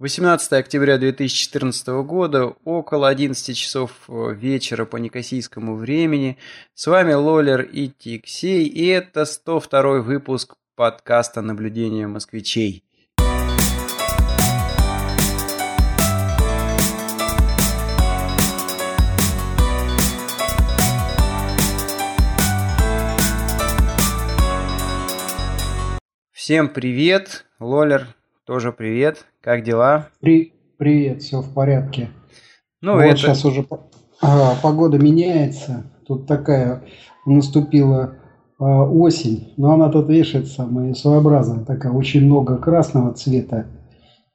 18 октября 2014 года, около 11 часов э, вечера по некосийскому времени. С вами Лолер и Тиксей, и это 102 выпуск подкаста «Наблюдение москвичей». Всем привет, Лолер, тоже привет. Как дела? При, привет, все в порядке. Ну, вот это... сейчас уже а, погода меняется. Тут такая наступила а, осень, но она тут, видишь, самая своеобразная, такая очень много красного цвета.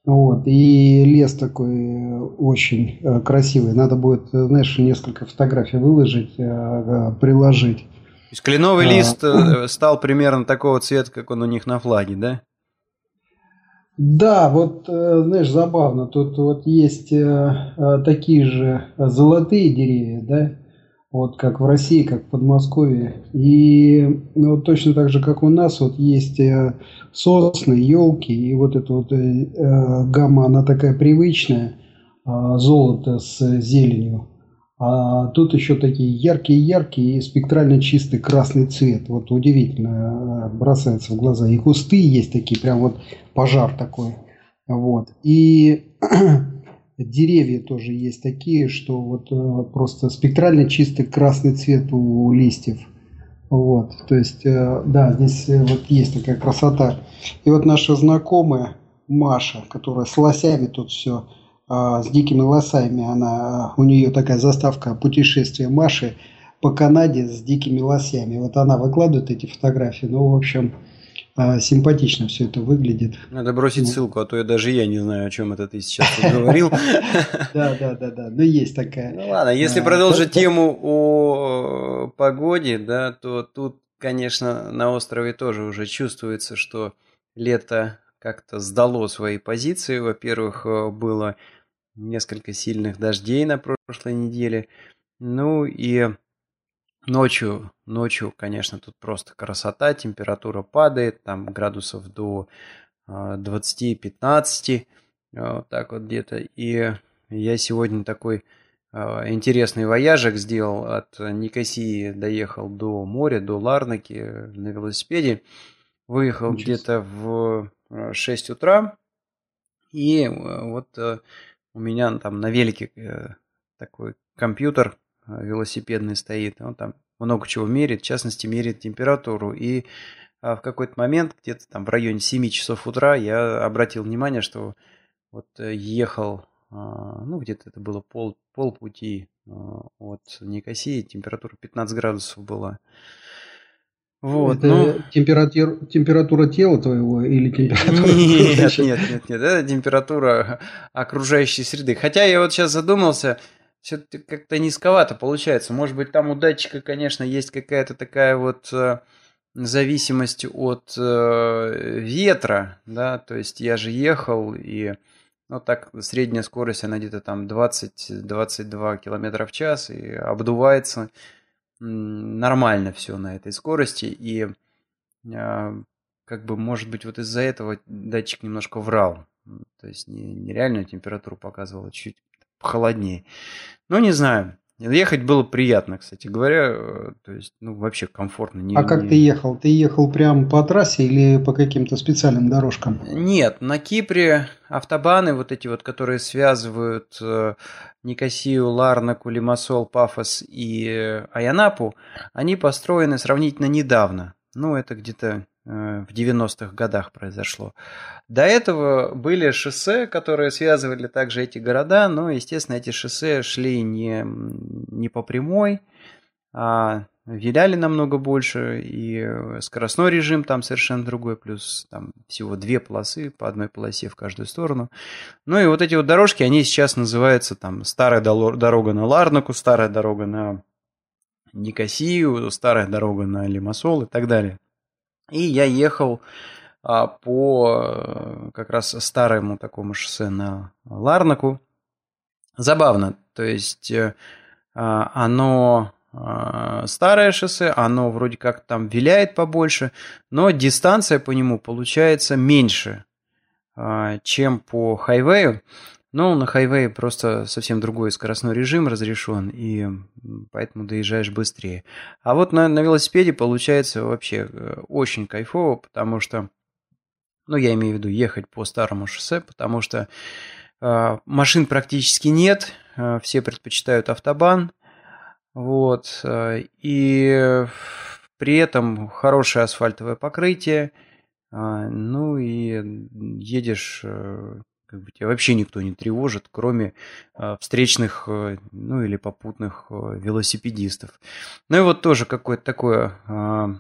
Вот, и лес такой э, очень э, красивый. Надо будет, знаешь, несколько фотографий выложить, э, приложить. То есть кленовый а, лист стал примерно такого цвета, как он у них на флаге, да? Да, вот, э, знаешь, забавно, тут вот есть э, э, такие же золотые деревья, да, вот как в России, как в Подмосковье. И ну, вот точно так же, как у нас, вот есть сосны, елки, и вот эта вот гамма, она такая привычная, золото с зеленью. А тут еще такие яркие-яркие и спектрально чистый красный цвет. Вот удивительно э, бросается в глаза. И кусты есть такие, прям вот пожар такой. Вот. И деревья тоже есть такие, что вот э, просто спектрально чистый красный цвет у листьев. Вот, то есть, э, да, здесь вот есть такая красота. И вот наша знакомая Маша, которая с лосями тут все с дикими лосями. Она, у нее такая заставка путешествия Маши по Канаде с дикими лосями. Вот она выкладывает эти фотографии. Ну, в общем, а, симпатично все это выглядит. Надо бросить ну. ссылку, а то я даже я не знаю, о чем это ты сейчас говорил. Да, да, да, да. Ну, есть такая. Ну ладно, если а, продолжить тему о погоде, да, то тут, конечно, на острове тоже уже чувствуется, что лето как-то сдало свои позиции. Во-первых, э, было несколько сильных дождей на прошлой неделе. Ну и ночью, ночью, конечно, тут просто красота, температура падает, там градусов до 20-15, а, вот так вот где-то. И я сегодня такой интересный вояжек сделал от Никосии, доехал до моря, до Ларнаки на велосипеде. Выехал где-то в 6 утра. И э, вот э, у меня там на велике э, такой компьютер велосипедный стоит. Он там много чего мерит, в частности, мерит температуру. И в какой-то момент, где-то там в районе 7 часов утра, я обратил внимание, что вот ехал, ну, где-то это было пол, полпути от Никосии, температура 15 градусов была. Вот, это ну... температура, температура тела твоего или температура? Нет, нет, нет, нет, это температура окружающей среды. Хотя я вот сейчас задумался, все-таки как-то низковато получается. Может быть, там у датчика, конечно, есть какая-то такая вот э, зависимость от э, ветра, да, то есть я же ехал и ну так средняя скорость она где-то там 20-22 километра в час и обдувается нормально все на этой скорости, и а, как бы, может быть, вот из-за этого датчик немножко врал. То есть не, нереальную температуру показывал, а чуть холоднее. Ну, не знаю. Ехать было приятно, кстати говоря, э, то есть, ну, вообще комфортно. Не, а как не... ты ехал? Ты ехал прямо по трассе или по каким-то специальным дорожкам? Нет, на Кипре автобаны, вот эти вот, которые связывают э, Никосию, Ларнаку, Лимассол, Пафос и Аянапу, они построены сравнительно недавно. Ну, это где-то Э, в 90-х годах произошло. До этого были шоссе, которые связывали также эти города, но, естественно, эти шоссе шли не, не по прямой, а виляли намного больше, и скоростной режим там совершенно другой, плюс там всего две полосы, по одной полосе в каждую сторону. Ну и вот эти вот дорожки, они сейчас называются там старая дорога на Ларнаку, старая дорога на Никосию, старая дорога на Лимассол и так далее. И я ехал а, по э, как раз старому такому шоссе на Ларнаку. Забавно, то есть э, а, оно а, старое шоссе, оно вроде как там виляет побольше, но дистанция по нему получается меньше. чем по хайвею. Но на хайвее просто совсем другой скоростной режим разрешен, и поэтому доезжаешь быстрее. А вот на, на велосипеде получается вообще э, очень кайфово, потому что, ну, я имею в виду ехать по старому шоссе, потому что э, машин практически нет, э, все предпочитают автобан, вот, э, и при этом хорошее асфальтовое покрытие, э, ну и едешь э, как бы тебя вообще никто не тревожит, кроме э, встречных, э, ну или попутных э, велосипедистов. Ну и вот тоже какое-то такое э,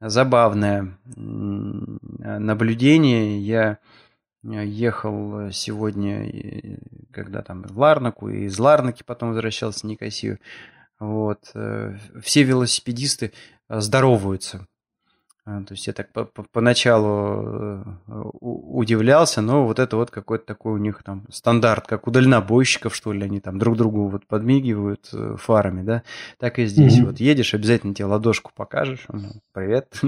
забавное э, наблюдение. Я ехал сегодня, когда там в Ларнаку, и из Ларнаки потом возвращался в Никосию. Вот. Все велосипедисты здороваются. А, то есть я так поначалу э, удивлялся, но вот это вот какой-то такой у них там стандарт, как у дальнобойщиков, что ли, они там друг другу вот подмигивают э, фарами, да, так и здесь. Mm-hmm. Вот едешь, обязательно тебе ладошку покажешь, привет.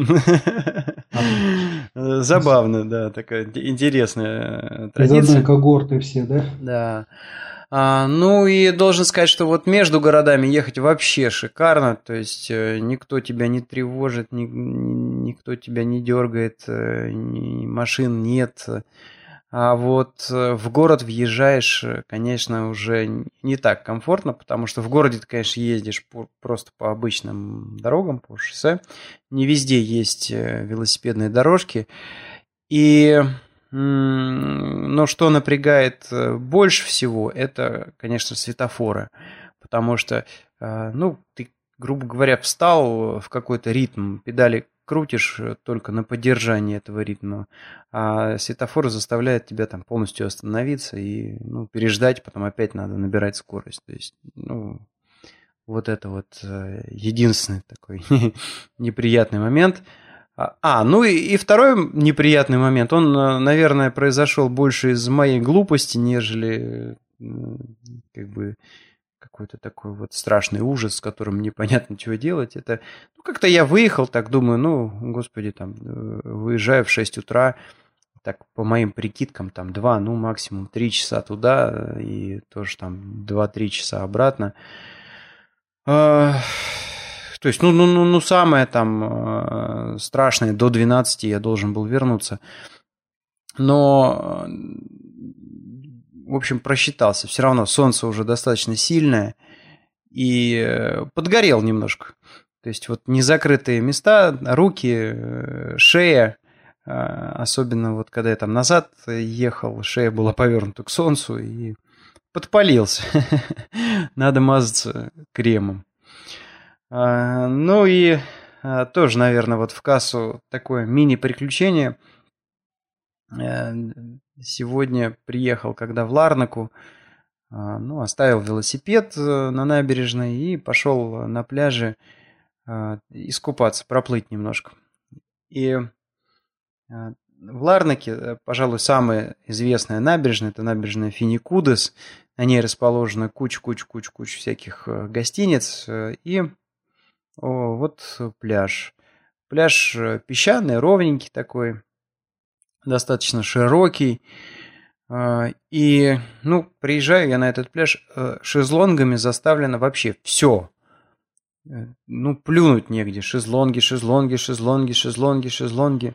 Забавно, да, такая интересная традиция. Из одной когорты все, да? Да. А, ну и должен сказать, что вот между городами ехать вообще шикарно, то есть э, никто тебя не тревожит, ни, никто тебя не дергает, э, машин нет. А вот э, в город въезжаешь, конечно, уже не так комфортно, потому что в городе ты, конечно, ездишь по, просто по обычным дорогам, по шоссе. Не везде есть велосипедные дорожки. И но что напрягает э, больше всего, это, конечно, светофоры. Потому что, э, ну, ты, грубо говоря, встал в какой-то ритм, педали крутишь э, только на поддержание этого ритма, а светофор заставляет тебя там полностью остановиться и ну, переждать, потом опять надо набирать скорость. То есть, ну, вот это вот единственный такой неприятный момент – а, а, ну и, и второй неприятный момент, он, э, наверное, произошел больше из моей глупости, нежели как бы какой-то такой вот страшный ужас, с которым непонятно, чего делать. Это, ну, как-то я выехал, так думаю, ну, господи, там, э, выезжаю в 6 утра, так, по моим прикидкам, там, 2, ну, максимум 3 часа туда, и тоже там 2-3 часа обратно. То есть, ну, ну, ну, ну самое там э, страшное, до 12 я должен был вернуться. Но, в общем, просчитался. Все равно солнце уже достаточно сильное. И э, подгорел немножко. То есть, вот незакрытые места, руки, э, шея, э, особенно вот когда я там назад ехал, шея была повернута к солнцу и подпалился. Надо мазаться кремом. А, ну и а, тоже, наверное, вот в кассу такое мини-приключение. Э, сегодня приехал, когда в Ларнаку, а, ну, оставил велосипед э, на набережной и пошел на пляже искупаться, проплыть немножко. И в Ларнаке, э, пожалуй, самая известная набережная, это набережная Финикудес. На ней расположена куча-куча-куча-куча всяких гостиниц. И о, вот пляж. Пляж э, песчаный, ровненький такой, достаточно широкий. А, и, ну, приезжаю я на этот пляж, э, шезлонгами заставлено вообще все. Э, ну, плюнуть негде. Шезлонги, шезлонги, шезлонги, шезлонги, шезлонги.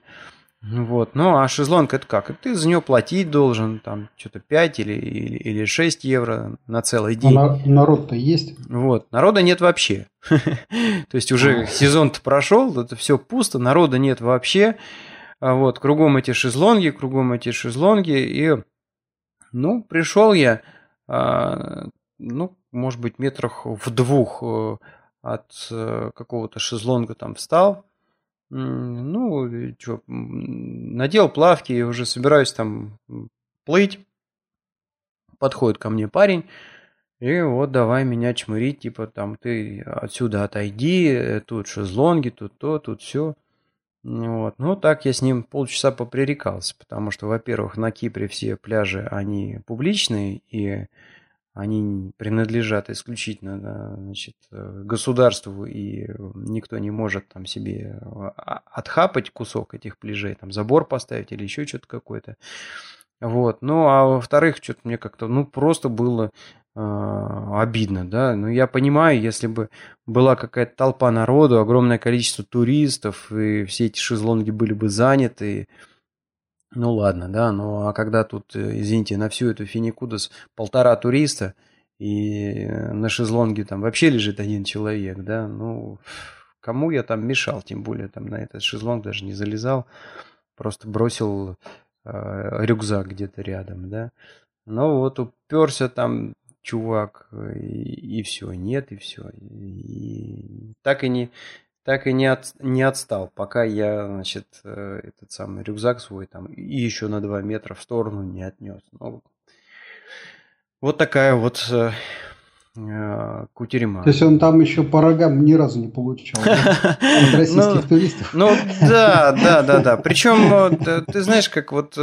Вот. Ну, а шезлонг это как? Ты за него платить должен, там, что-то 5 или, или, или 6 евро на целый а день. А народ-то есть? Вот. Народа нет вообще. То есть уже а. сезон-то прошел, это все пусто, народа нет вообще. А вот, кругом эти шезлонги, кругом эти шезлонги. И, ну, пришел я, ну, может быть, метрах в двух э, от э, какого-то шезлонга там встал, ну, что, надел плавки и уже собираюсь там плыть. Подходит ко мне парень, и вот давай меня чмырить, типа там ты отсюда отойди, тут шезлонги, тут то, тут все. Вот. Ну, так я с ним полчаса попререкался, потому что, во-первых, на Кипре все пляжи, они публичные, и они принадлежат исключительно значит, государству, и никто не может там себе а, отхапать кусок этих пляжей, там забор поставить или еще что-то какое-то. Вот. Ну, а во-вторых, что-то мне как-то, ну, просто было э, обидно, да. Ну, я понимаю, если бы была какая-то толпа народу, огромное количество туристов, и все эти шезлонги были бы заняты, ну ладно, да, ну а когда тут, э, извините, на всю эту финикудос полтора туриста, и на шезлонге там вообще лежит один человек, да, ну, кому я там мешал, тем более там на этот шезлонг даже не залезал, просто бросил э, рюкзак где-то рядом, да. Ну вот уперся там чувак, и, и все, нет, и все. И так и не, так и не, от, не отстал, пока я, значит, э, этот самый рюкзак свой там и еще на 2 метра в сторону не отнес. Ну, вот такая вот э, э, кутерьма. То есть он там еще по рогам ни разу не получал от российских ну, туристов? Ну да, да, да, да. Причем ты знаешь, как вот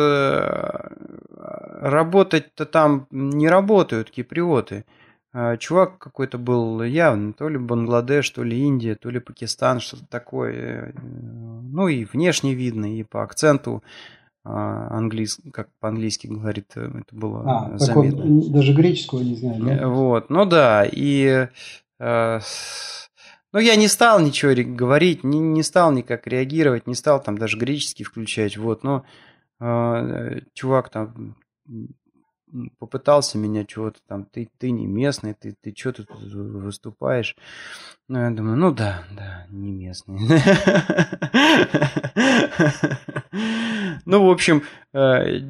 работать-то там не работают киприоты. А, чувак какой-то был явно, то ли Бангладеш, то ли Индия, то ли Пакистан, что-то такое. Ну и внешне видно, и по акценту а, английс... как по-английски говорит, э, это было а, заметно. Он даже греческого не знаю, да? Вот, ну да, и... Э, ну, я не стал ничего говорить, не, не стал никак реагировать, не стал там даже греческий включать, вот, но э, чувак там попытался меня чего-то там, ты, ты не местный, ты, ты что тут выступаешь? Ну, я думаю, ну да, да, не местный. Ну, в общем, э,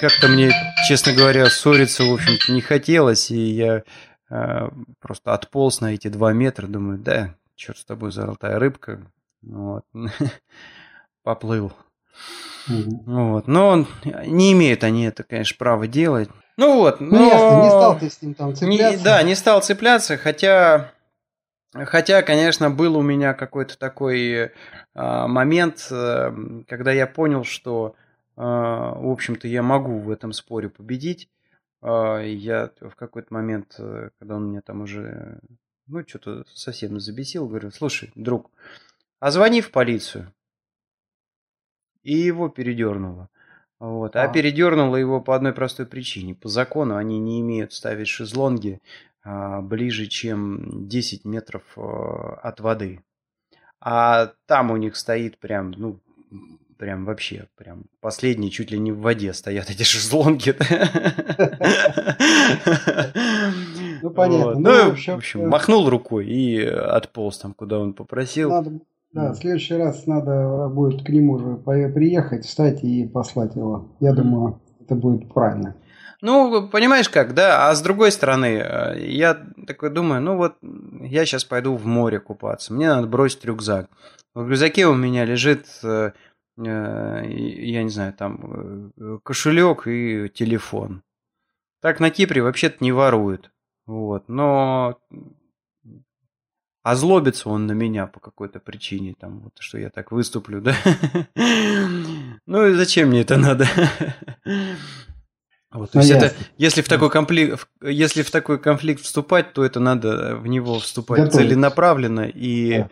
как-то мне, честно говоря, ссориться, в общем-то, не хотелось, и я э, просто отполз на эти два метра, думаю, да, черт с тобой, золотая рыбка, вот, поплыл. Вот. Но не имеют они это, конечно, право делать. Ну вот, ну, но... ясно, не стал ты с ним там цепляться. Не, да, не стал цепляться, хотя, хотя, конечно, был у меня какой-то такой э, момент, э, когда я понял, что, э, в общем-то, я могу в этом споре победить. Э, я в какой-то момент, э, когда он меня там уже, ну, что-то совсем забесил, говорю, слушай, друг, а звони в полицию. И его передернуло. Вот. А, а передернуло его по одной простой причине. По закону они не имеют ставить шезлонги а, ближе, чем 10 метров а, от воды. А там у них стоит прям, ну, прям вообще, прям последние чуть ли не в воде стоят эти шезлонги. Ну, понятно. Ну, в общем, э, махнул рукой и отполз там, куда он попросил. Да, в следующий раз надо будет к нему уже приехать, встать и послать его. Я mm думаю, это будет правильно. Ну, понимаешь как, да, а с другой стороны, э, я такой думаю, ну вот, я сейчас пойду в море купаться, мне надо бросить рюкзак. В рюкзаке у меня лежит, э, э, я не знаю, там кошелек и телефон. Так на Кипре вообще-то не воруют. Вот, но озлобится он на меня по какой-то причине, там, вот, что я так выступлю, да? Ну и зачем мне это надо? Вот, то есть это, если в такой конфликт, если в такой конфликт вступать, то это надо в него вступать Готовить. целенаправленно и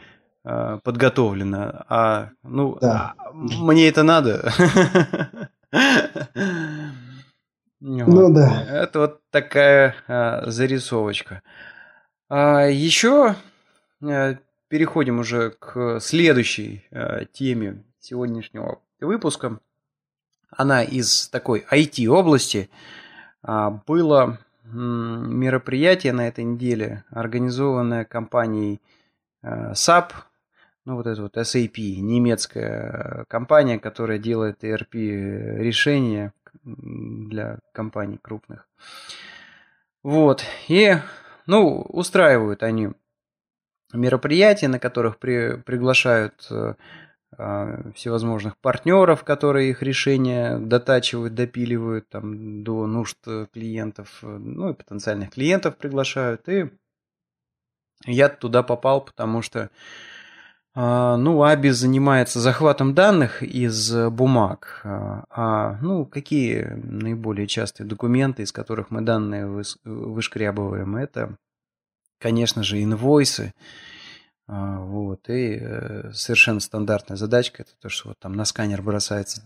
да. э, подготовленно. А ну да. а, мне это надо. Ну да. Это вот такая а, зарисовочка. А, еще Э, переходим уже к следующей э, теме сегодняшнего выпуска. Она из такой IT-области. А, было мероприятие на этой неделе, организованное компанией э, SAP, ну вот это вот SAP, немецкая компания, которая делает ERP решения для компаний крупных. Вот, и, ну, устраивают они мероприятия, на которых при, приглашают э, э, всевозможных партнеров, которые их решения дотачивают, допиливают там, до нужд клиентов, ну и потенциальных клиентов приглашают. И я туда попал, потому что А, ну, ABI занимается захватом данных из бумаг. А, а, ну, какие наиболее частые документы, из которых мы данные вышкрябываем? Это, конечно же, инвойсы. А, вот, и э, совершенно стандартная задачка, это то, что вот там на сканер бросается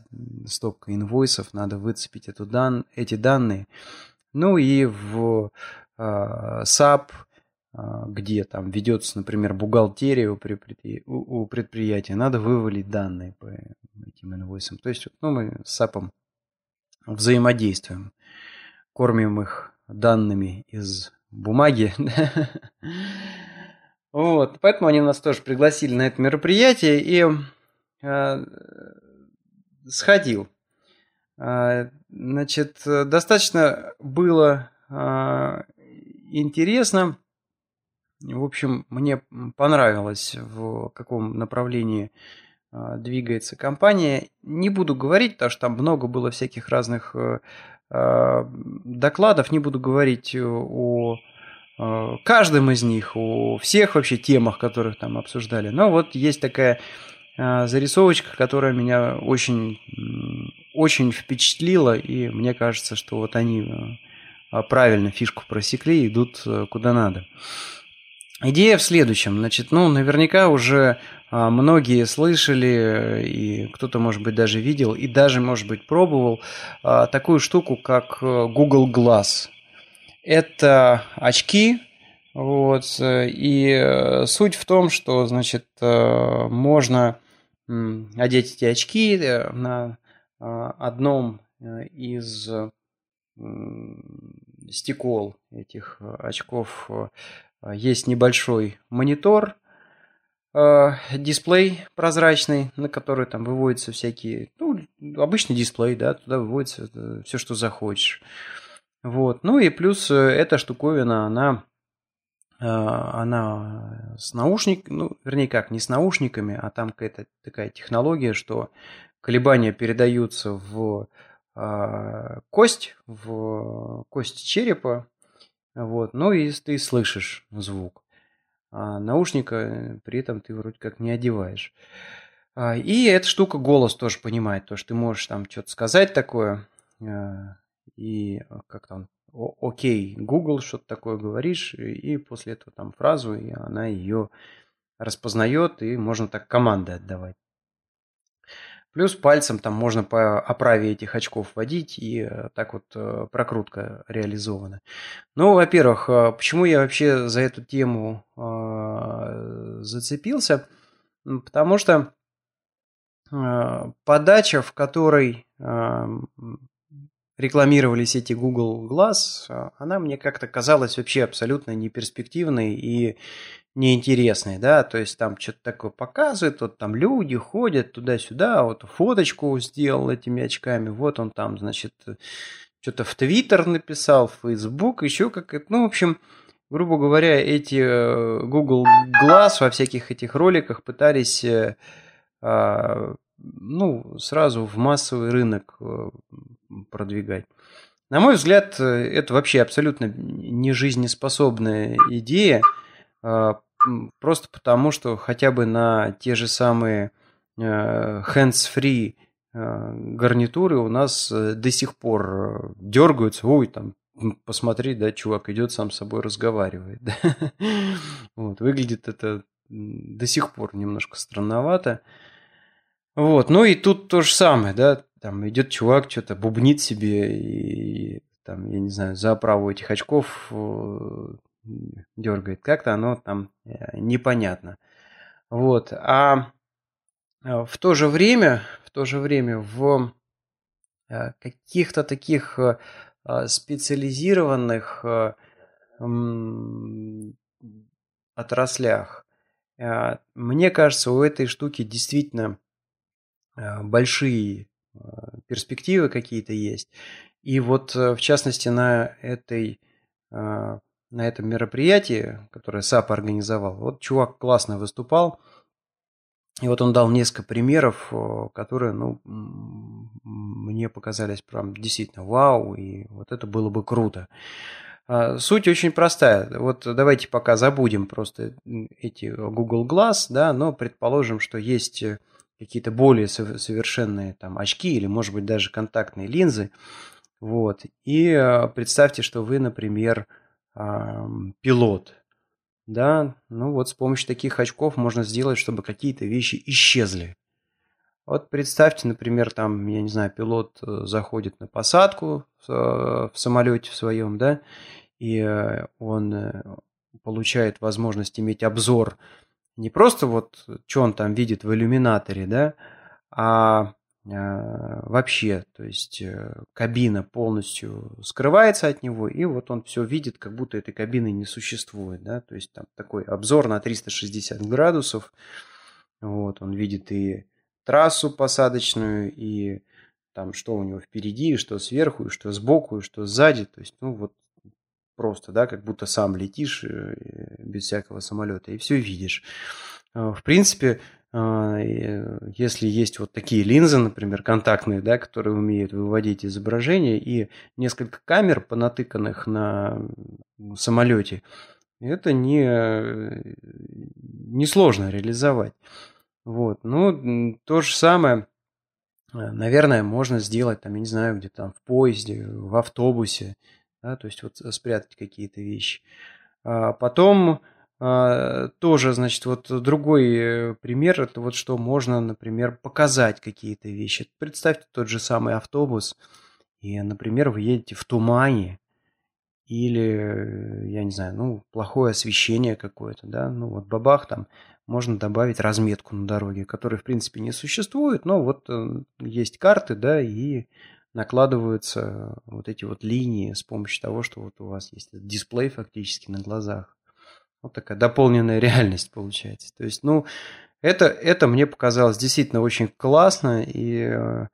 стопка инвойсов, надо выцепить эту дан, эти данные. Ну и в SAP а, где там ведется, например, бухгалтерия у предприятия, надо вывалить данные по этим инвойсам. То есть ну, мы с SAP взаимодействуем, кормим их данными из бумаги. Вот, поэтому они нас тоже пригласили на это мероприятие и э, сходил. Э, значит, достаточно было э, интересно в общем, мне понравилось, в каком направлении а, двигается компания. Не буду говорить, потому что там много было всяких разных э, докладов, не буду говорить о каждом из них, о всех вообще темах, которых там обсуждали. Но вот есть такая а, зарисовочка, которая меня очень, очень впечатлила, и мне кажется, что вот они правильно фишку просекли, идут э, куда надо. Идея в следующем. Значит, ну, наверняка уже а, многие слышали, и кто-то, может быть, даже видел, и даже, может быть, пробовал а, такую штуку, как э, Google Glass. Это очки, вот, и э, суть в том, что, значит, э, можно одеть эти очки на одном из стекол этих очков а, есть небольшой монитор, а, дисплей прозрачный, на который там выводятся всякие, ну, обычный дисплей, да, туда выводится все, что захочешь. Вот. Ну и плюс э, эта штуковина, она, а, она с наушниками, ну, вернее как, не с наушниками, а там какая-то такая технология, что колебания передаются в кость, в кость черепа, вот. Ну и ты слышишь звук. А наушника при этом ты вроде как не одеваешь. А, и эта штука голос тоже понимает, то, что ты можешь там что-то сказать такое, а, и как там, окей, Google, что-то такое говоришь, и после этого там фразу, и она ее распознает, и можно так команды отдавать. Плюс пальцем там можно по оправе этих очков водить, и э, так вот э, прокрутка реализована. Ну, во-первых, э, почему я вообще за эту тему зацепился? Потому что подача, в которой рекламировались эти Google Glass, она мне как-то казалась вообще абсолютно неперспективной и неинтересный, да, то есть там что-то такое показывает, вот там люди ходят туда-сюда, вот фоточку сделал этими очками, вот он там, значит, что-то в Твиттер написал, в Фейсбук, еще как-то, ну, в общем, грубо говоря, эти э, Google Glass во всяких этих роликах пытались, э, а, ну, сразу в массовый рынок э, продвигать. На мой взгляд, это вообще абсолютно не жизнеспособная идея, а, Просто потому, что хотя бы на те же самые э, hands-free э, гарнитуры у нас э, до сих пор дергаются, ой, там, посмотри, да, чувак идет сам с собой разговаривает. вот, выглядит это до сих пор немножко странновато. Вот, ну и тут то же самое, да, там идет чувак, что-то бубнит себе и там, я не знаю, за оправу этих очков дергает. Как-то оно там э, непонятно. Вот. А э, в то же время, в то же время в э, каких-то таких специализированных отраслях, мне кажется, у этой штуки действительно большие перспективы какие-то есть. И вот в частности на этой на этом мероприятии, которое SAP организовал, вот чувак классно выступал. И вот он дал несколько примеров, которые, ну, мне показались прям действительно вау, и вот это было бы круто. А, суть очень простая. Вот давайте пока забудем просто эти Google Glass, да, но предположим, что есть какие-то более совершенные там очки или, может быть, даже контактные линзы. Вот. И представьте, что вы, например, пилот. Да, ну вот с помощью таких очков можно сделать, чтобы какие-то вещи исчезли. Вот представьте, например, там, я не знаю, пилот э, заходит на посадку в, э, в самолете в своем, да, и э, он получает возможность иметь обзор не просто вот, что он там видит в иллюминаторе, да, а вообще, то есть кабина полностью скрывается от него, и вот он все видит, как будто этой кабины не существует, да, то есть там такой обзор на 360 градусов, вот, он видит и трассу посадочную, и там что у него впереди, и что сверху, и что сбоку, и что сзади. То есть, ну вот просто, да, как будто сам летишь э, без всякого самолета, и все видишь. Э, в принципе, э, если есть вот такие линзы, например, контактные, да, которые умеют выводить изображение, и несколько камер, понатыканных на самолете, это не, не сложно реализовать. Вот, ну, то же самое, э, наверное, можно сделать, там, я не знаю, где там в поезде, в автобусе, да, то есть вот спрятать какие-то вещи. А потом а, тоже, значит, вот другой э, пример, это вот что можно, например, показать какие-то вещи. Представьте тот же самый автобус, и, например, вы едете в тумане, или, я не знаю, ну, плохое освещение какое-то, да, ну, вот бабах там можно добавить разметку на дороге, которой, в принципе, не существует, но вот э, есть карты, да, и накладываются вот эти вот линии с помощью того, что вот у вас есть дисплей фактически на глазах. Вот такая дополненная реальность получается. То есть, ну, это, это мне показалось действительно очень классно, и э,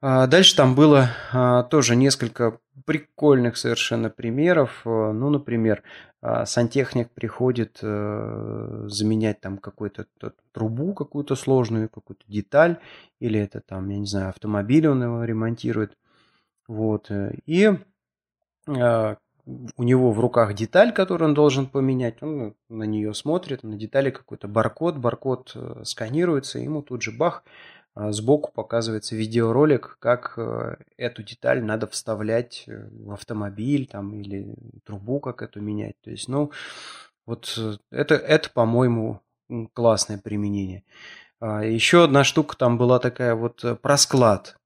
а дальше там было а, тоже несколько прикольных совершенно примеров. Э, ну, например, а, сантехник приходит э, заменять там какую-то трубу, какую-то сложную, какую-то деталь, или это там, я не знаю, автомобиль он его ремонтирует. Вот. И у него в руках деталь, которую он должен поменять, он на нее смотрит, на детали какой-то баркод, баркод сканируется, ему тут же бах, а сбоку показывается видеоролик, как э, эту деталь надо вставлять э, в автомобиль там, или трубу, как эту менять. То есть, ну, вот э, это, это по-моему, классное применение. А еще одна штука там была такая вот про склад.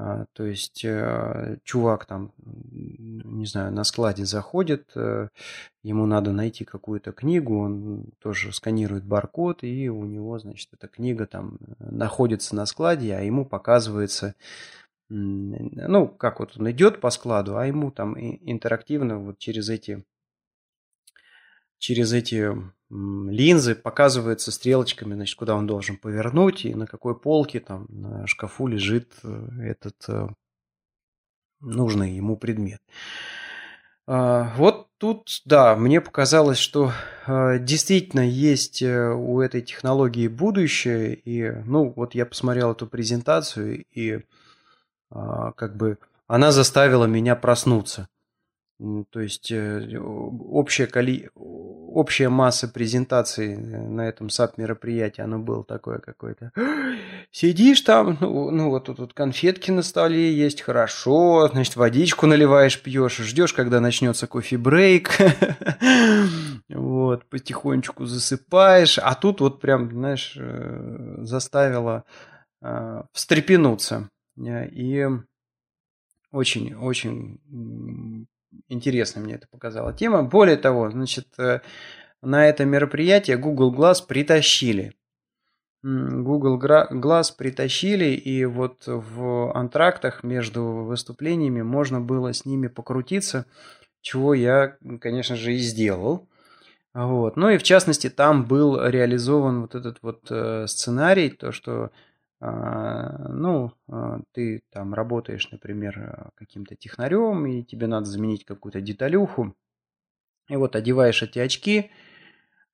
А, то есть э, чувак там, не знаю, на складе заходит, э, ему надо найти какую-то книгу, он тоже сканирует баркод, и у него, значит, эта книга там находится на складе, а ему показывается, ну, как вот он идет по складу, а ему там интерактивно вот через эти через эти линзы показывается стрелочками, значит, куда он должен повернуть и на какой полке там на шкафу лежит э, этот э, нужный ему предмет. А, вот тут, да, мне показалось, что э, действительно есть у этой технологии будущее. И, ну, вот я посмотрел эту презентацию, и а, как бы она заставила меня проснуться. То есть общая, коли... общая масса презентаций на этом САП-мероприятии, оно было такое какое-то. Сидишь там, ну, ну вот тут вот конфетки на столе есть, хорошо, значит, водичку наливаешь, пьешь, ждешь, когда начнется кофе-брейк, вот, потихонечку засыпаешь, а тут вот прям, знаешь, э, заставило э, встрепенуться. И очень-очень интересно мне это показала тема. Более того, значит, э, на это мероприятие Google Glass притащили. Google Glass притащили, и вот в антрактах между выступлениями можно было с ними покрутиться, чего я, конечно же, и сделал. Вот. Ну и в частности там был реализован вот этот вот э, сценарий, то, что ну, а, ты там работаешь, например, каким-то технарем, и тебе надо заменить какую-то деталюху, и вот одеваешь эти очки,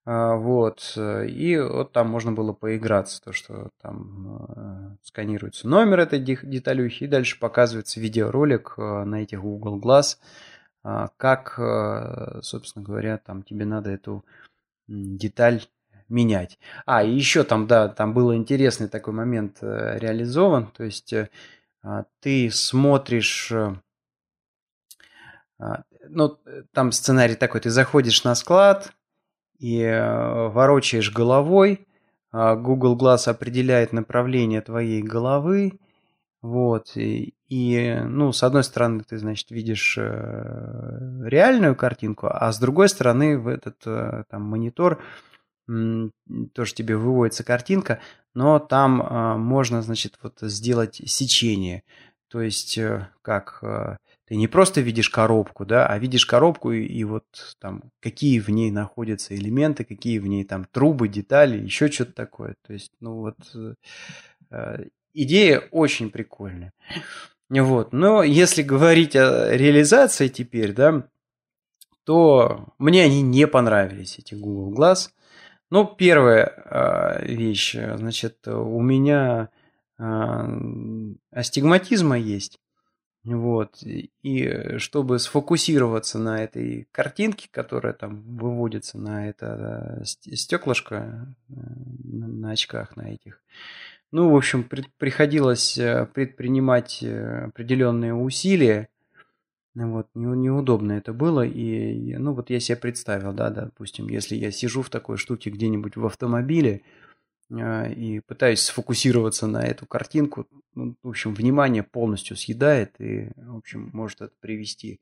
а, вот, и вот там можно было поиграться, то, что там сканируется номер этой деталюхи, и дальше показывается видеоролик на этих Google Glass, как, собственно говоря, там тебе надо эту деталь менять. А, и еще там, да, там был интересный такой момент реализован, то есть ты смотришь а, ну, там сценарий такой, ты заходишь на склад и э, ворочаешь головой, а Google Glass определяет направление твоей головы, вот, и, и, ну, с одной стороны, ты, значит, видишь э, реальную картинку, а с другой стороны, в этот э, там монитор тоже тебе выводится картинка, но там можно, значит, вот сделать сечение. То есть, как ты не просто видишь коробку, да, а видишь коробку и, и вот там какие в ней находятся элементы, какие в ней там трубы, детали, еще что-то такое. То есть, ну вот э, идея очень прикольная. Вот. Но если говорить о реализации теперь, да, то мне они не понравились, эти Google Glass. Ну, первая э, вещь, значит, у меня э, астигматизма есть. Вот. И чтобы сфокусироваться на этой картинке, которая там выводится на это стеклышко э, на очках на этих, ну, в общем, приходилось э, предпринимать э, определенные усилия. Вот, неудобно это было. И, ну, вот я себе представил, да, допустим, если я сижу в такой штуке где-нибудь в автомобиле, а, и пытаюсь сфокусироваться на эту картинку. Ну, в общем, внимание полностью съедает и, в общем, может это привести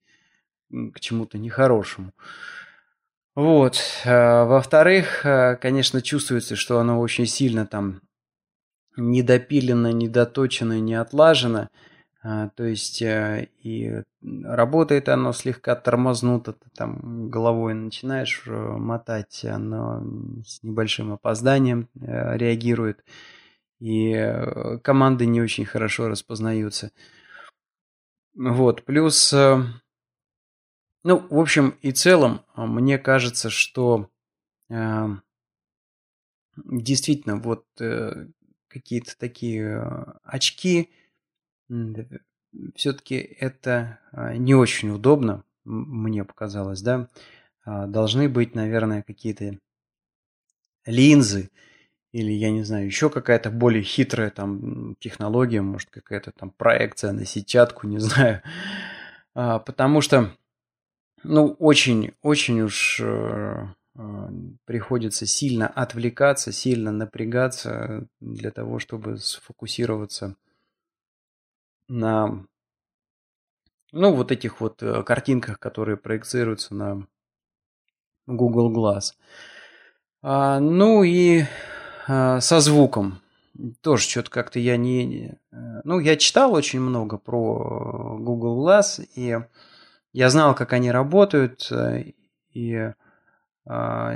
к чему-то нехорошему. Вот. А, во-вторых, а, конечно, чувствуется, что оно очень сильно там недопилено, недоточено, не отлажено. А, то есть э, и работает оно слегка тормознуто, ты там головой начинаешь э, мотать, оно с небольшим опозданием э, реагирует, и команды не очень хорошо распознаются. Вот, плюс, ну, в общем и целом, мне кажется, что действительно вот какие-то такие очки, все-таки это а, не очень удобно, мне показалось, да. А, должны быть, наверное, какие-то линзы или, я не знаю, еще какая-то более хитрая там технология, может, какая-то там проекция на сетчатку, не знаю. А, потому что, ну, очень, очень уж э, приходится сильно отвлекаться, сильно напрягаться для того, чтобы сфокусироваться на ну, вот этих вот э, картинках, которые проецируются на Google Glass. А, ну и а, со звуком. Тоже что-то как-то я не... Э, ну, я читал очень много про Google Glass, и я знал, как они работают, э, и, а,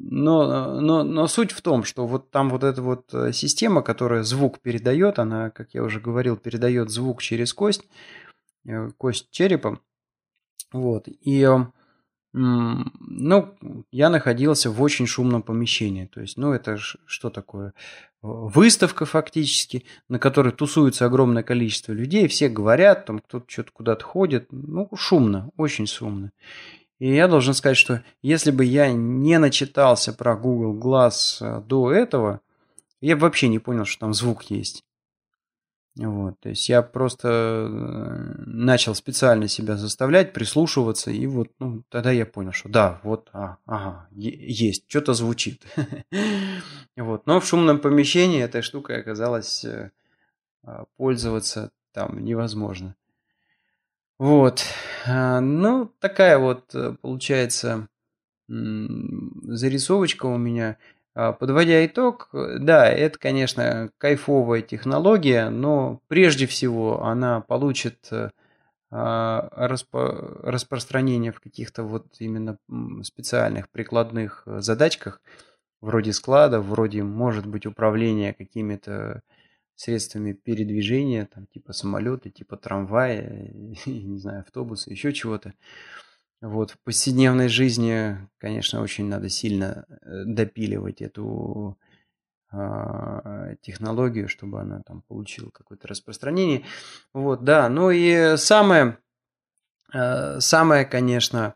но, но, но суть в том, что вот там вот эта вот э, система, которая звук передает, она, как я уже говорил, передает звук через кость, э, кость черепа. Вот. И ну, я находился в очень шумном помещении. То есть, ну, это что такое? Выставка фактически, на которой тусуется огромное количество людей, все говорят, там кто-то что-то куда-то ходит. Ну, шумно, очень шумно. И я должен сказать, что если бы я не начитался про Google Glass э, до этого, я бы вообще не понял, что там звук есть. Вот, то есть я просто э, начал специально себя заставлять, прислушиваться, и вот ну, тогда я понял, что да, вот, а, ага, есть, что-то звучит. вот, но в шумном помещении этой штукой оказалось э, а, пользоваться там невозможно. Вот. А, ну, такая вот э, получается зарисовочка у меня. А, подводя итог, да, это, конечно, кайфовая технология, но прежде всего она получит э, а, распо распространение в каких-то вот именно специальных прикладных э, задачках, вроде склада, вроде, может быть, управления какими-то средствами передвижения, там, типа самолета, типа трамвая, не знаю, автобуса, еще чего-то. Вот, в повседневной жизни, конечно, очень надо сильно э, допиливать эту э, технологию, чтобы она там получила какое-то распространение. Вот, да, ну и самое самое, конечно,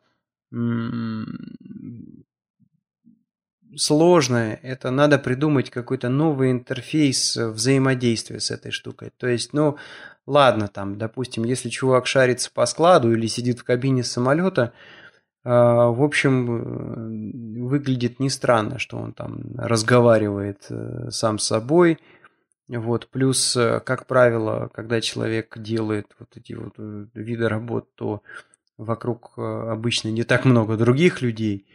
сложное, это надо придумать какой-то новый интерфейс взаимодействия с этой штукой. То есть, ну, ладно, там, допустим, если чувак шарится по складу или сидит в кабине самолета, а, в общем, выглядит не странно, что он там разговаривает э, сам с собой. Вот. Плюс, э, как правило, когда человек делает вот эти вот э, виды работ, то вокруг обычно не так много других людей.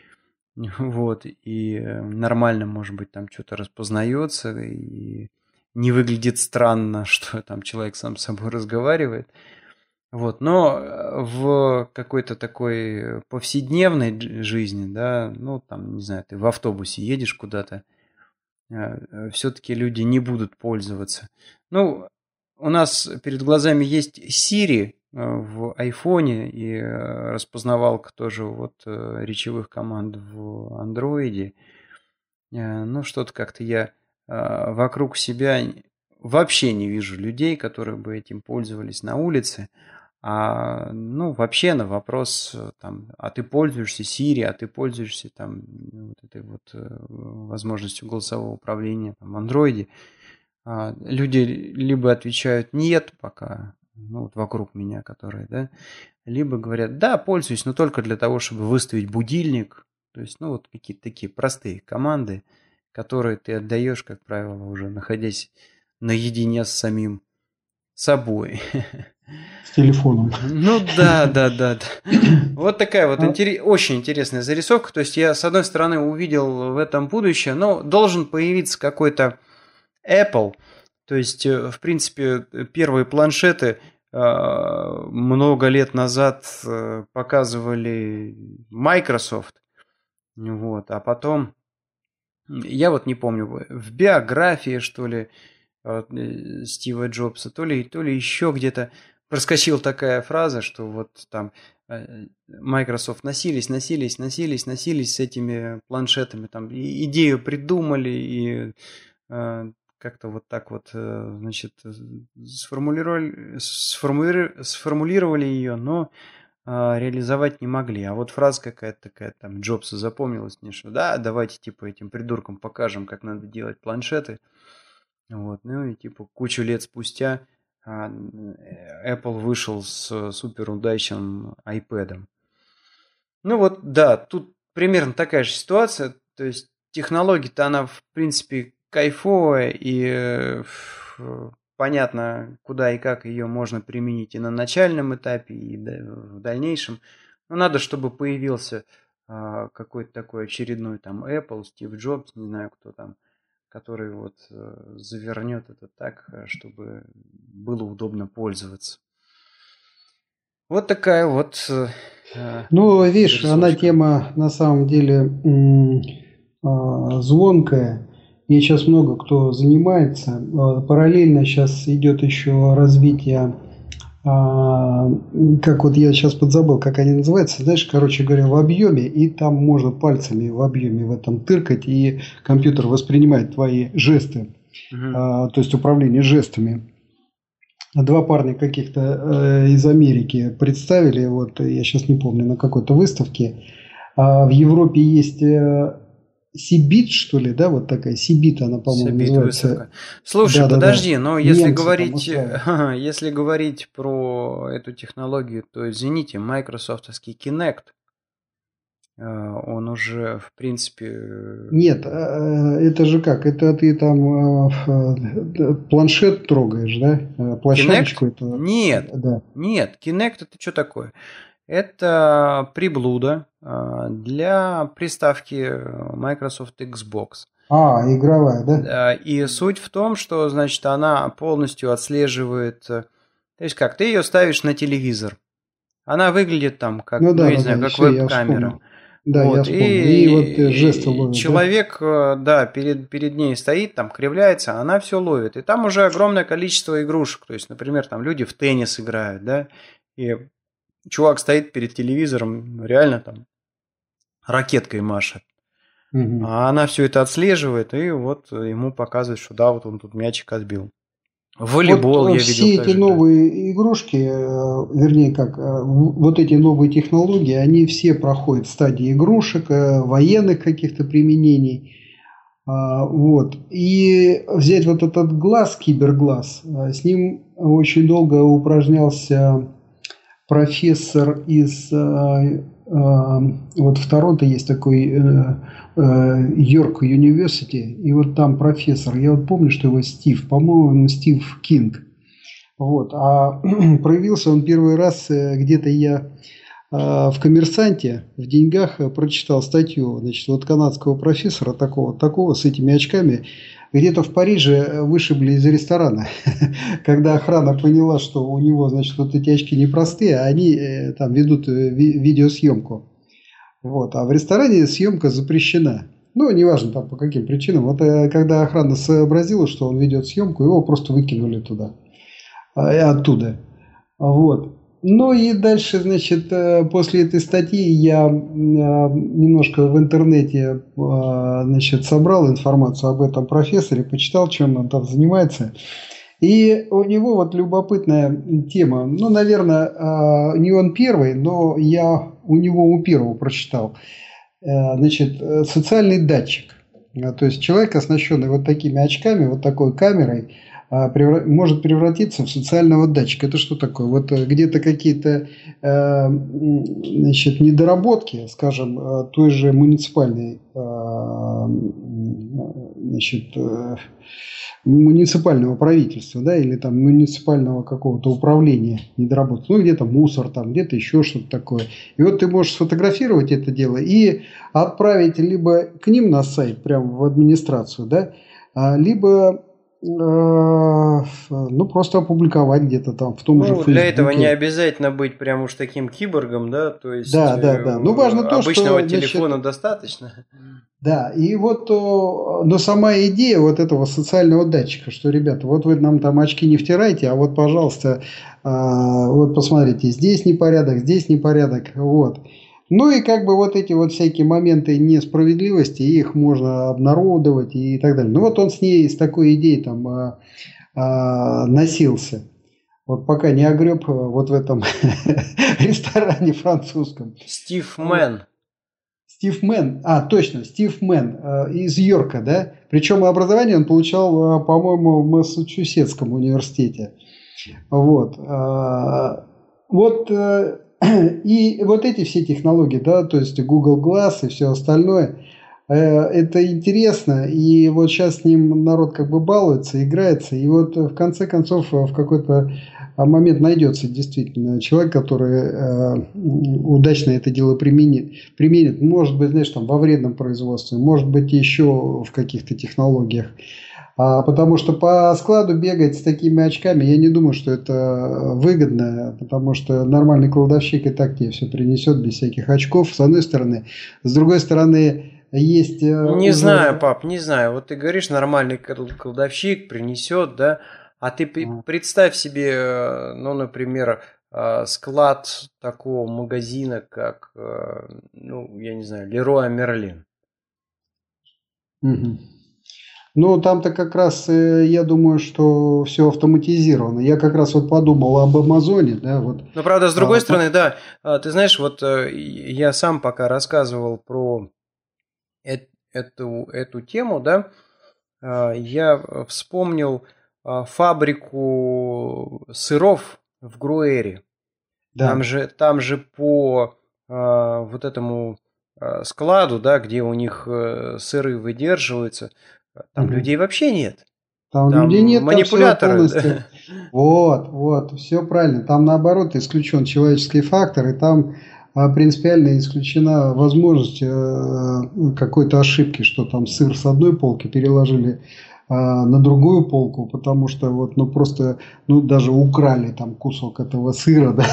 Вот. И нормально, может быть, там что-то распознается и не выглядит странно, что там человек сам с собой разговаривает. Вот, но э, в какой-то такой повседневной жизни, да, ну там, не знаю, ты в автобусе едешь куда-то, э, э, все-таки люди не будут пользоваться. Ну, у нас перед глазами есть Siri в айфоне и распознавалка тоже вот речевых команд в андроиде. Ну, что-то как-то я вокруг себя вообще не вижу людей, которые бы этим пользовались на улице. А, ну, вообще на вопрос, э, там, а ты пользуешься Siri, а ты пользуешься там вот этой вот э, возможностью голосового управления там, в андроиде, а, люди либо отвечают нет пока, ну, вот вокруг меня, которые, да, либо говорят, да, пользуюсь, но только для того, чтобы выставить будильник, то есть, ну, вот какие-то такие простые команды, которые ты отдаешь, как правило, уже находясь наедине с самим собой. С телефоном. Ну да, да, да. Вот такая вот а интерес, очень интересная зарисовка. То есть я, с одной стороны, увидел в этом будущее, но должен появиться какой-то Apple. То есть, э, в принципе, первые планшеты э, много лет назад э, показывали Microsoft. Вот, а потом, я вот не помню, в биографии, что ли, Э, Стива Джобса, то ли, то ли еще где-то проскочила такая фраза, что вот там э, Microsoft носились, носились, носились, носились с этими планшетами, там идею придумали и э, как-то вот так вот, значит, сформулировали, сформулировали, сформулировали ее, но реализовать не могли. А вот фраза какая-то такая, там, Джобса запомнилась мне, что да, давайте типа этим придуркам покажем, как надо делать планшеты. Вот, ну и типа кучу лет спустя а, э, Apple вышел с супер удачным iPad. Ну вот, да, тут примерно такая же ситуация. То есть технология-то она, в принципе, кайфовая и э, понятно, куда и как ее можно применить и на начальном этапе, и в дальнейшем. Но надо, чтобы появился а, какой-то такой очередной там Apple, Стив Джобс, не знаю кто там, который вот э, завернет это так, э, чтобы было удобно пользоваться. Вот такая вот. Э, ну, видишь, она тема на самом деле а, звонкая. И сейчас много кто занимается. Параллельно сейчас идет еще развитие а, как вот я сейчас подзабыл, как они называются, знаешь, короче говоря, в объеме, и там можно пальцами в объеме в этом тыркать, и компьютер воспринимает твои жесты, угу. а, то есть управление жестами. Два парня каких-то э, из Америки представили, вот я сейчас не помню, на какой-то выставке. А в Европе есть э, Сибит, что ли, да, вот такая Сибит, она, по-моему, Сибит называется. Выставка. Слушай, да, подожди, да, да. но если Немцы говорить, если говорить про эту технологию, то извините, Microsoftский Kinect, э, он уже, в принципе... Нет, э, это же как? Это ты там э, планшет трогаешь, да? Площадочку Kinect? это? Нет, да. нет, Kinect это что такое? Это приблуда а, для приставки Microsoft Xbox. А, игровая, да? И суть в том, что, значит, она полностью отслеживает... Э, то есть как, ты ее ставишь на телевизор. Она выглядит там, как, ну, да, ну, не да, знаю, как веб-камера. Да, вот, я вспомнил. И, и вот жесты ловит. Человек, да, э, да перед, перед ней стоит, там кривляется, она все ловит. И там уже огромное количество игрушек. То есть, например, там люди в теннис играют, да, и чувак стоит перед телевизором, реально там ракеткой машет. Угу. А она все это отслеживает, и вот ему показывает, что да, вот он тут мячик отбил. Волейбол вот я все видел. эти тоже, новые да. игрушки, вернее как, вот эти новые технологии, они все проходят стадии игрушек, военных каких-то применений. Вот. И взять вот этот глаз, киберглаз, с ним очень долго упражнялся профессор из вот в Торонто есть такой Йорк Университи, и вот там профессор, я вот помню, что его Стив, по-моему, Стив Кинг. Вот, а проявился он первый раз э, где-то я в коммерсанте в деньгах прочитал статью, значит, вот канадского профессора такого, такого с этими очками, где-то в Париже вышибли из ресторана, когда охрана поняла, что у него, значит, вот эти очки непростые, а они э, там ведут э, видеосъемку. Вот. А в ресторане съемка запрещена. Ну, неважно там по каким причинам. Вот э, когда охрана сообразила, что он ведет съемку, его просто выкинули туда. Оттуда. Вот. Ну и дальше, значит, э, после этой статьи я э, немножко в интернете э, значит, собрал информацию об этом профессоре, почитал, чем он там занимается. И у него вот любопытная тема. Ну, наверное, не он первый, но я у него у первого прочитал. Значит, социальный датчик. То есть человек, оснащенный вот такими очками, вот такой камерой, может превратиться в социального датчика. Это что такое? Вот э, где-то какие-то э, значит, недоработки, скажем, э, той же муниципальной значит, муниципального правительства, да, или там муниципального какого-то управления недоработки. Ну, где-то мусор, там, где-то еще что-то такое. И вот ты можешь сфотографировать это дело и отправить либо к ним на сайт, прямо в администрацию, да, а, либо ну, просто опубликовать где-то там в том ну, же Фейсбуке. Для этого не обязательно быть прям уж таким киборгом, да, то есть да, да, да. Ну, важно то, обычного что, телефона значит, достаточно. Да, и вот, но сама идея вот этого социального датчика, что, ребята, вот вы нам там очки не втирайте, а вот, пожалуйста, вот посмотрите, здесь непорядок, здесь непорядок, вот. Ну и как бы вот эти вот всякие моменты несправедливости, их можно обнародовать и так далее. Ну вот он с ней, с такой идеей там а, а, носился. Вот пока не огреб а, вот в этом ресторане французском. Стив Мэн. Стив Мэн, а точно, Стив Мэн э, из Йорка, да? Причем образование он получал, э, по-моему, в Массачусетском университете. Вот. Э, вот э, и вот эти все технологии, да, то есть Google Glass и все остальное, э, это интересно, и вот сейчас с ним народ как бы балуется, играется, и вот в конце концов в какой-то момент найдется действительно человек, который э, удачно это дело применит, применит, может быть, знаешь, там во вредном производстве, может быть, еще в каких-то технологиях. А, потому что по складу бегать с такими очками, я не думаю, что это выгодно, потому что нормальный кладовщик и так тебе все принесет без всяких очков, с одной стороны. С другой стороны, есть... Э, не уже... знаю, пап, не знаю. Вот ты говоришь, нормальный кладовщик принесет, да, а ты представь себе, э, ну, например, э, склад такого магазина, как, ну, я не знаю, Леруа Мерлин. Угу. Ну, там-то как раз, э, я думаю, что все автоматизировано. Я как раз вот подумал об Амазоне, да, вот. Ну, правда, с другой а, стороны, да, а, ты знаешь, вот э, я сам пока рассказывал про эту, эту тему, да, а, я вспомнил фабрику сыров в Груэре. Да. Там же, там же по вот этому складу, да, где у них э, сыры выдерживаются, там угу. людей вообще нет. Там, там людей нет, манипуляторы. Там да. Вот, вот, все правильно. Там наоборот исключен человеческий фактор, и там а, принципиально исключена возможность э, какой-то ошибки, что там сыр с одной полки переложили на другую полку, потому что вот, ну просто, ну даже украли там кусок этого сыра, да,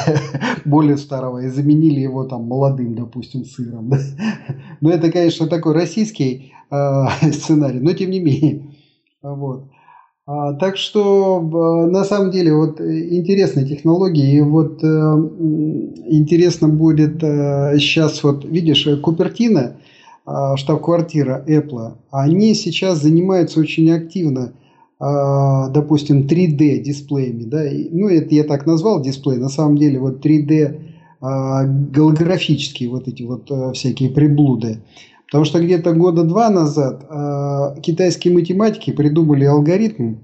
более старого, и заменили его там молодым, допустим, сыром, да. Но это, конечно, такой российский э, сценарий, но тем не менее. Вот. А, так что на самом деле вот интересные технологии. И вот э, интересно будет э, сейчас вот видишь э, штаб-квартира Apple, они сейчас занимаются очень активно допустим, 3D дисплеями, да, ну это я так назвал дисплей, на самом деле вот 3D голографические вот эти вот всякие приблуды. Потому что где-то года два назад китайские математики придумали алгоритм,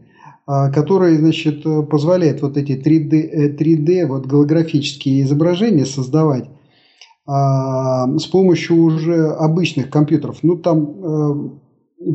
который значит, позволяет вот эти 3D, 3D вот голографические изображения создавать с помощью уже обычных компьютеров. Ну, там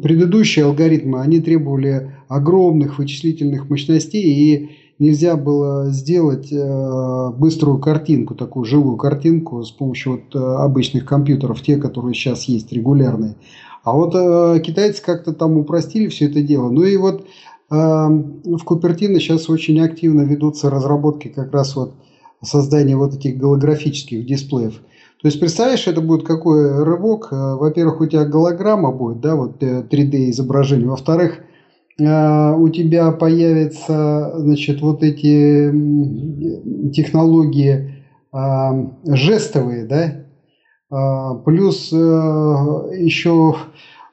предыдущие алгоритмы, они требовали огромных вычислительных мощностей, и нельзя было сделать э, быструю картинку, такую живую картинку с помощью вот э, обычных компьютеров, те, которые сейчас есть, регулярные. А вот э, китайцы как-то там упростили все это дело. Ну и вот в Купертино сейчас очень активно ведутся разработки как раз вот создания вот этих голографических дисплеев. То есть, представляешь, это будет какой рывок. Э, во-первых, у тебя голограмма будет, да, вот 3D э, изображение. Во-вторых, э, у тебя появятся, значит, вот эти технологии жестовые, да, плюс еще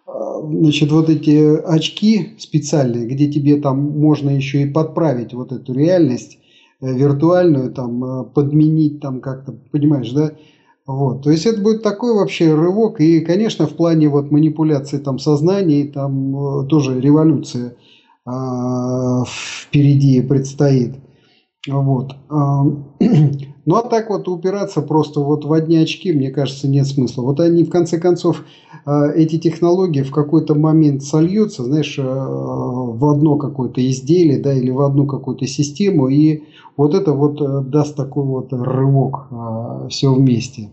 значит, вот эти очки специальные, где тебе там можно еще и подправить вот эту реальность виртуальную, там, подменить там как-то, понимаешь, да, вот, то есть это будет такой вообще рывок, и, конечно, в плане вот манипуляции там сознаний там э, тоже революция э, впереди предстоит. Вот. А, ну а так вот упираться просто вот в одни очки, мне кажется, нет смысла. Вот они в конце концов, эти технологии в какой-то момент сольются, знаешь, э, в одно какое-то изделие, да, или в одну какую-то систему, и вот это вот э, даст такой вот рывок а, все вместе.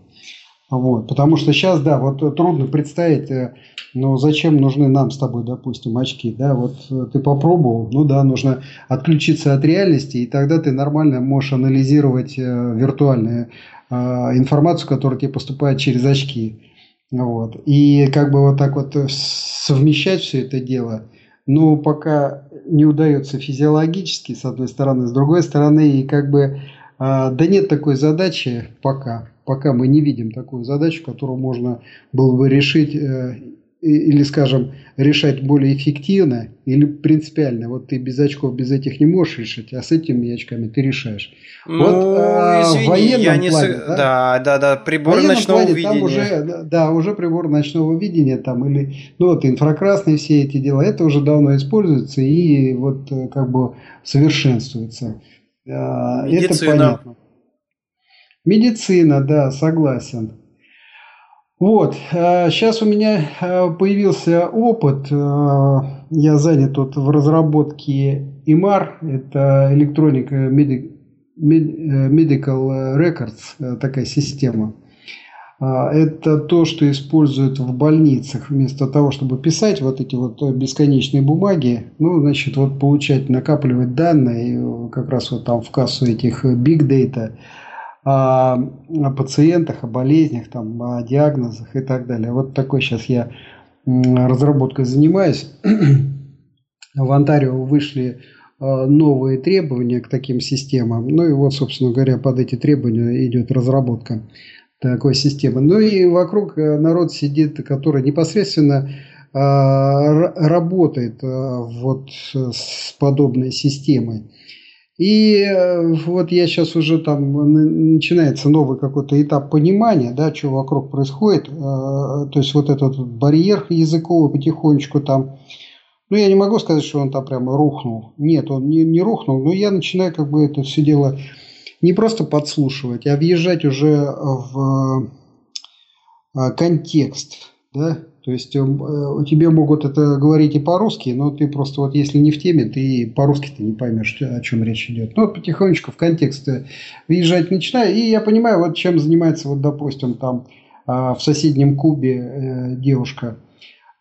Вот, потому что сейчас, да, вот трудно представить, э, ну зачем нужны нам с тобой, допустим, очки, да, вот ты попробовал, ну да, нужно отключиться от реальности, и тогда ты нормально можешь анализировать виртуальную информацию, которая тебе поступает через очки. Вот. И как бы вот так вот совмещать все это дело, ну, пока не удается физиологически, с одной стороны, с другой стороны, и как бы, а, да нет такой задачи пока, пока мы не видим такую задачу, которую можно было бы решить э, или, скажем, решать более эффективно или принципиально. Вот ты без очков, без этих не можешь решить, а с этими очками ты решаешь. Ну, вот а, извини, в военном я не плане, с... да? да, да, да, прибор ночного плане, видения. Там уже, да, уже прибор ночного видения там или, ну вот инфракрасные все эти дела, это уже давно используется и вот э, как бы совершенствуется. А, Медицина. Это понятно. Медицина, да, согласен. Вот, сейчас э, у меня э, появился опыт, э, я занят тут в разработке IMAR, это Electronic Medical Records, такая система. Это то, что используют в больницах вместо того, чтобы писать вот эти вот бесконечные бумаги, ну, значит, вот получать, накапливать данные, как раз вот там в кассу этих big data – о, о пациентах, о болезнях, там, о диагнозах и так далее. Вот такой сейчас я разработкой занимаюсь. В Онтарио вышли новые требования к таким системам. Ну и вот, собственно говоря, под эти требования идет разработка такой системы. Ну и вокруг э, народ сидит, который непосредственно работает вот с подобной системой. И э, вот я сейчас уже там начинается новый какой-то этап понимания, да, что вокруг происходит. Э, то есть вот этот барьер языковый потихонечку там. Ну, я не могу сказать, что он там прямо рухнул. Нет, он не, не рухнул, но я начинаю как бы это все дело не просто подслушивать, а въезжать уже в э, контекст, да, то есть э, у тебя могут это говорить и по-русски, но ты просто вот если не в теме, ты по-русски ты не поймешь, о чем речь идет. Ну вот потихонечку в контекст въезжать начинаю, и я понимаю, вот чем занимается, вот допустим, там а, в соседнем кубе э, девушка.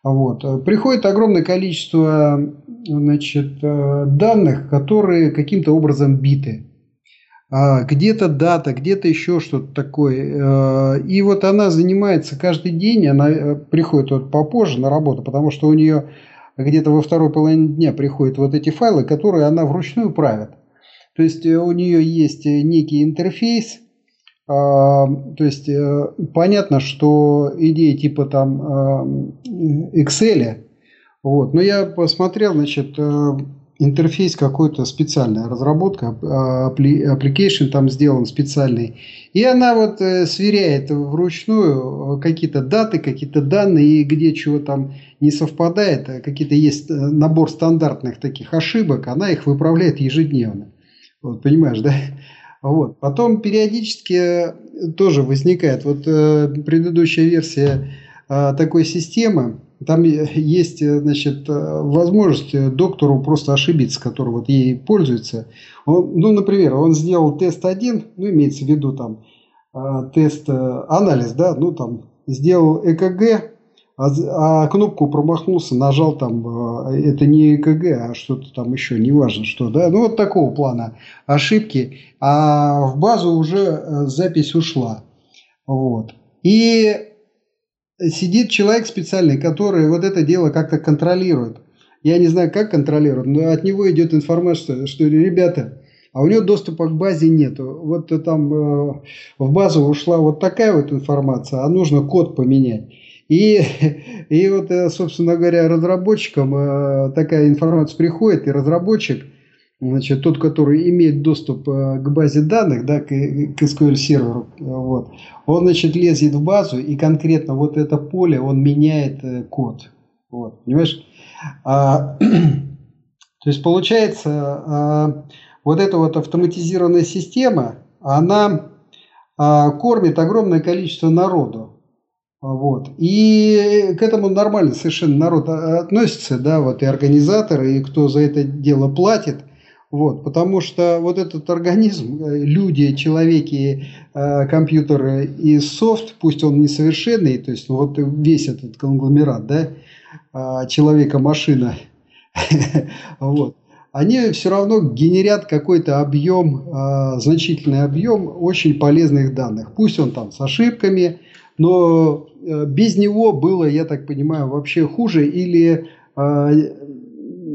Вот. Приходит огромное количество значит, э, данных, которые каким-то образом биты. А, где-то дата, где-то еще что-то такое. Э, и вот она занимается каждый день, она э, приходит вот попозже на работу, потому что у нее где-то во второй половине дня приходят вот эти файлы, которые она вручную правит. То есть э, у нее есть некий интерфейс, а, то есть понятно, что идея типа там Excel, вот, но я посмотрел, значит, интерфейс какой-то специальная разработка, application там сделан специальный. И она вот э, сверяет вручную э, какие-то даты, какие-то данные, и где чего там не совпадает, а какие-то есть набор стандартных таких ошибок, она их выправляет ежедневно. Вот, понимаешь, да? Вот. Потом периодически тоже возникает, вот предыдущая версия такой системы, там есть значит, возможность доктору просто ошибиться, который вот ей пользуется. Он, ну, например, он сделал тест один, ну, имеется в виду там тест, э, анализ, да, ну, там, сделал ЭКГ, а, а кнопку промахнулся, нажал там, э, это не ЭКГ, а что-то там еще, неважно что, да, ну, вот такого плана ошибки, а в базу уже э, запись ушла, вот. И сидит человек специальный, который вот это дело как-то контролирует. Я не знаю, как контролирует, но от него идет информация, что ребята, а у него доступа к базе нету. Вот там э, в базу ушла вот такая вот информация, а нужно код поменять. И, и вот, э, собственно говоря, разработчикам э, такая информация приходит, и разработчик – значит, тот, который имеет доступ э, к базе данных, да, к, SQL серверу, вот, он, значит, лезет в базу и конкретно вот это поле он меняет э, код. Вот, понимаешь? А, то есть получается, а, вот эта вот автоматизированная система, она а, кормит огромное количество народу. Вот. И к этому нормально совершенно народ относится, да, вот и организаторы, и кто за это дело платит. Вот, потому что вот этот организм, э, люди, человеки, э, компьютеры и софт, пусть он несовершенный, то есть ну, вот весь этот конгломерат, да, э, человека-машина, вот, они все равно генерят какой-то объем, значительный объем очень полезных данных. Пусть он там с ошибками, но без него было, я так понимаю, вообще хуже или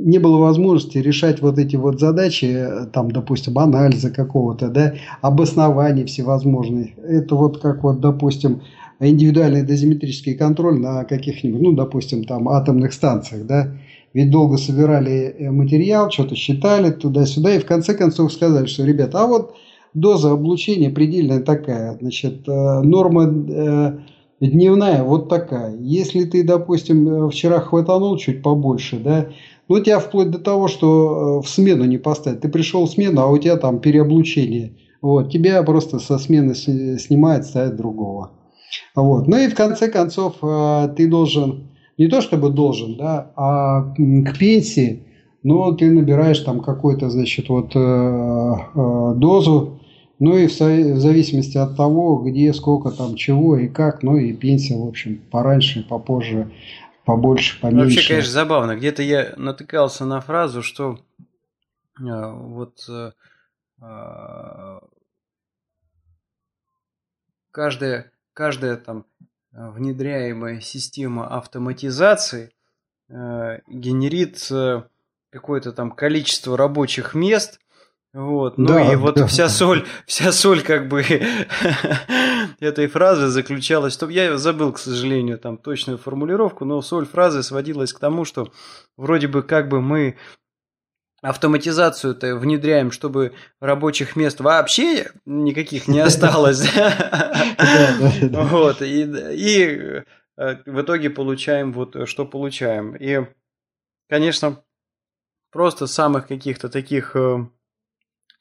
не было возможности решать вот эти вот задачи, там, допустим, анализа какого-то, да, обоснований всевозможных. Это вот как вот, допустим, индивидуальный дозиметрический контроль на каких-нибудь, ну, допустим, там, атомных станциях, да, ведь долго собирали э, материал, что-то считали туда-сюда, и в конце концов сказали, что, ребята, а вот доза облучения предельная такая, значит, э, норма э, дневная вот такая. Если ты, допустим, вчера хватанул чуть побольше, да, ну, тебя вплоть до того, что э, в смену не поставить. Ты пришел в смену, а у тебя там переоблучение. Вот, тебя просто со смены снимает, ставит другого. Вот. Ну и в конце концов э, ты должен, не то чтобы должен, да, а к пенсии, но ты набираешь там какую-то, значит, вот э, дозу, ну и в зависимости от того, где, сколько там, чего и как, ну и пенсия, в общем, пораньше, попозже побольше, поменьше. Вообще, конечно, забавно. Где-то я натыкался на фразу, что э, вот э, э, каждая, каждая там внедряемая система автоматизации генерит какое-то там количество рабочих мест, вот, ну да, и вот да. вся соль, вся соль как бы этой фразы заключалась, что я забыл, к сожалению, там точную формулировку, но соль фразы сводилась к тому, что вроде бы как бы мы автоматизацию-то внедряем, чтобы рабочих мест вообще никаких не осталось. Вот, и э, в итоге получаем вот что получаем. И, конечно, просто самых каких-то таких э,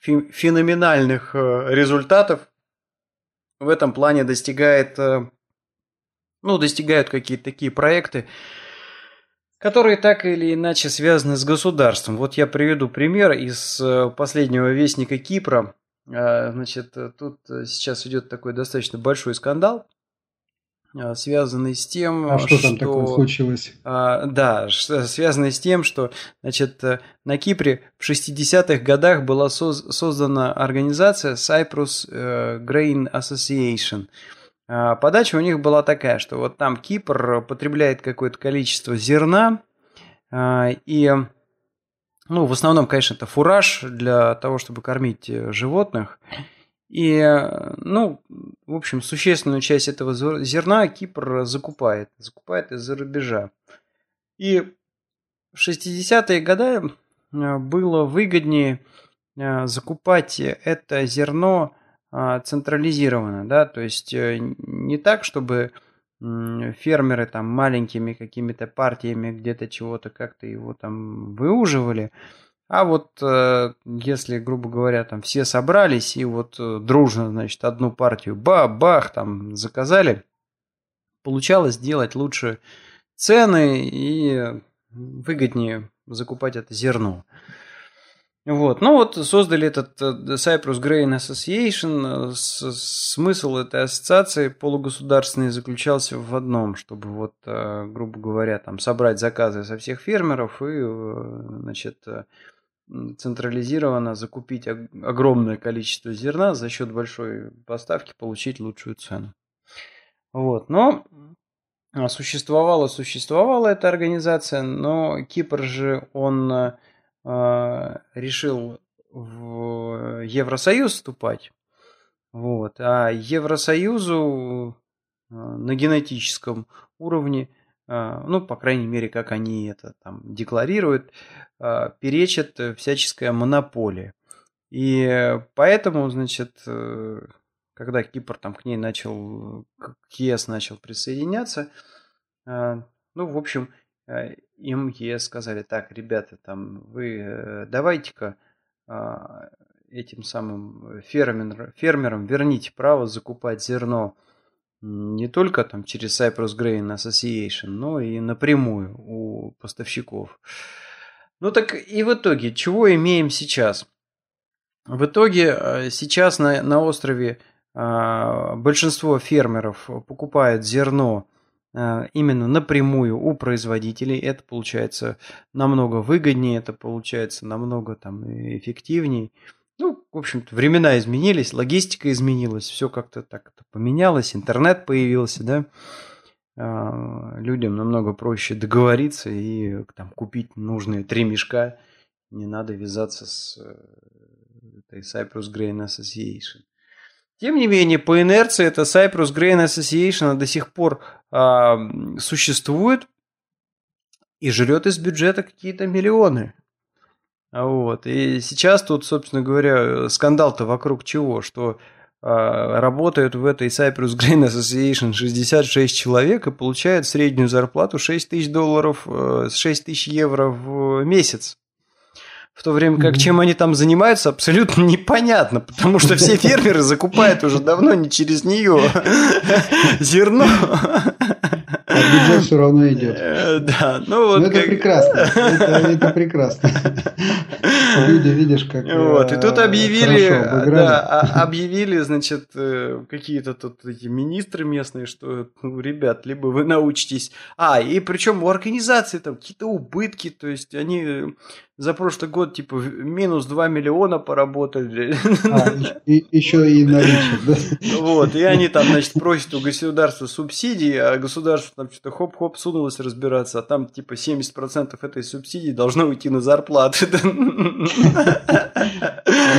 феноменальных э, результатов в этом плане достигает, э, ну, достигают какие-то такие проекты, которые так или иначе связаны с государством. Вот я приведу пример из э, последнего вестника Кипра. Значит, тут сейчас идет такой достаточно большой скандал связанный с тем, а что, что там такое случилось? А, да, связанный с тем, что значит, э, на Кипре в 60-х годах была соз, создана организация Cyprus э, Grain Association. А, подача у них была такая, что вот там Кипр потребляет какое-то количество зерна, а, и ну, в основном, конечно, это фураж для того, чтобы кормить э, животных. И, ну, в общем, существенную часть этого зерна Кипр закупает. Закупает из-за рубежа. И в 60-е годы было выгоднее закупать это зерно централизированно, да, то есть не так, чтобы фермеры там маленькими какими-то партиями где-то чего-то как-то его там выуживали, а вот э, если, грубо говоря, там все собрались и вот э, дружно, значит, одну партию ба-бах там заказали, получалось делать лучше цены и выгоднее закупать это зерно. Вот. Ну вот создали этот э, Cyprus Grain Association. Смысл этой ассоциации полугосударственной заключался в одном, чтобы вот, грубо говоря, там собрать заказы со всех фермеров и, значит, централизированно закупить огромное количество зерна за счет большой поставки, получить лучшую цену. Вот. Но а, существовала, существовала эта организация, но Кипр же, он э, решил в Евросоюз вступать. Вот. А Евросоюзу э, на генетическом уровне – а, ну, по крайней мере, как они это там декларируют, а, перечит всяческая монополия. И поэтому, значит, э, когда Кипр там к ней начал, к ЕС начал присоединяться, а, ну, в общем, э, им ЕС сказали, так, ребята, там, вы э, давайте-ка этим самым фермер, фермерам верните право закупать зерно не только там через Cypress Grain Association, но и напрямую у поставщиков. Ну так и в итоге, чего имеем сейчас? В итоге э, сейчас на, на острове а, большинство фермеров покупает зерно а, именно напрямую у производителей. Это получается намного выгоднее, это получается намного там эффективнее. Ну, в общем-то, времена изменились, логистика изменилась, все как-то так поменялось, интернет появился, да. А, людям намного проще договориться и там купить нужные три мешка. Не надо вязаться с э, этой Cyprus Grain Association. Тем не менее, по инерции эта Cyprus Grain Association до сих пор а, существует и жрет из бюджета какие-то миллионы. Вот. И сейчас тут, собственно говоря, скандал-то вокруг чего? Что э, работают в этой Cyprus Grain Association 66 человек и получают среднюю зарплату 6 тысяч долларов, э, 6 тысяч евро в месяц. В то время как чем они там занимаются, абсолютно непонятно, потому что все фермеры закупают уже давно не через нее зерно. А бюджет все равно идет. Э, да, ну вот. Но это прекрасно. Это, это прекрасно. Люди, видишь, как. Вот, и тут э, объявили, да, а, объявили, значит, э, какие-то тут эти министры местные, что, ну, ребят, либо вы научитесь. А, и причем у организации там какие-то убытки, то есть они за прошлый год, типа, минус 2 миллиона поработали. А, и, еще и наличие, да? Вот, и они там, значит, просят у государства субсидии, а государство там что-то хоп-хоп сунулось разбираться, а там, типа, 70% этой субсидии должно уйти на зарплаты.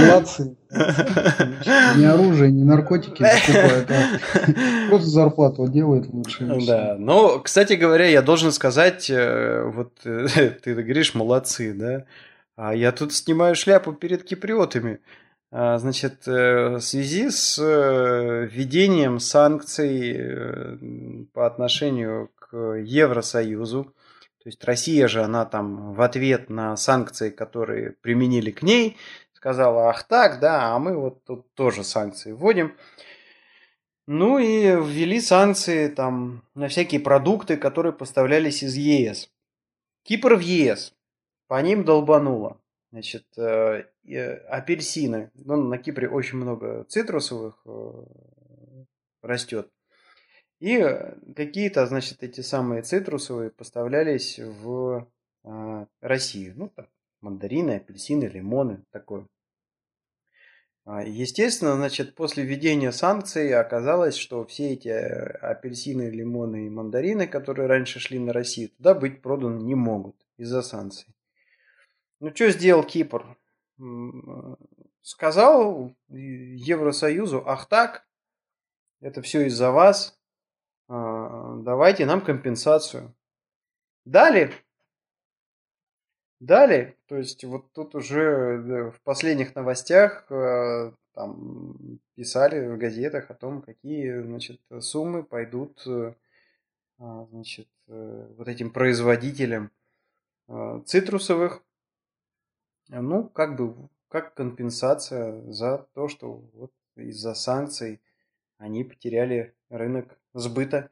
Молодцы. Не оружие, не наркотики закупают, а просто зарплату делают лучше. Да, но, кстати говоря, я должен сказать, э, вот ты говоришь, молодцы, да, а я тут снимаю шляпу перед киприотами. А, значит, э, в связи с э, введением санкций по отношению к Евросоюзу, то есть Россия же, она там в ответ на санкции, которые применили к ней, сказала, ах так, да, а мы вот тут тоже санкции вводим. Ну и ввели санкции там на всякие продукты, которые поставлялись из ЕС. Кипр в ЕС. По ним долбануло. Значит, э, э, апельсины. Ну, на Кипре очень много цитрусовых э, растет. И какие-то, значит, эти самые цитрусовые поставлялись в э, Россию. Ну, так, мандарины, апельсины, лимоны, такое. А, естественно, значит, после введения санкций оказалось, что все эти э, апельсины, лимоны и мандарины, которые раньше шли на Россию, туда быть проданы не могут из-за санкций. Ну, что сделал Кипр? Сказал Евросоюзу, ах так, это все из-за вас, а, давайте нам компенсацию. Дали. Дали. То есть вот тут уже в последних новостях там писали в газетах о том, какие значит, суммы пойдут значит, вот этим производителям цитрусовых. Ну, как бы как компенсация за то, что вот из-за санкций они потеряли рынок сбыта.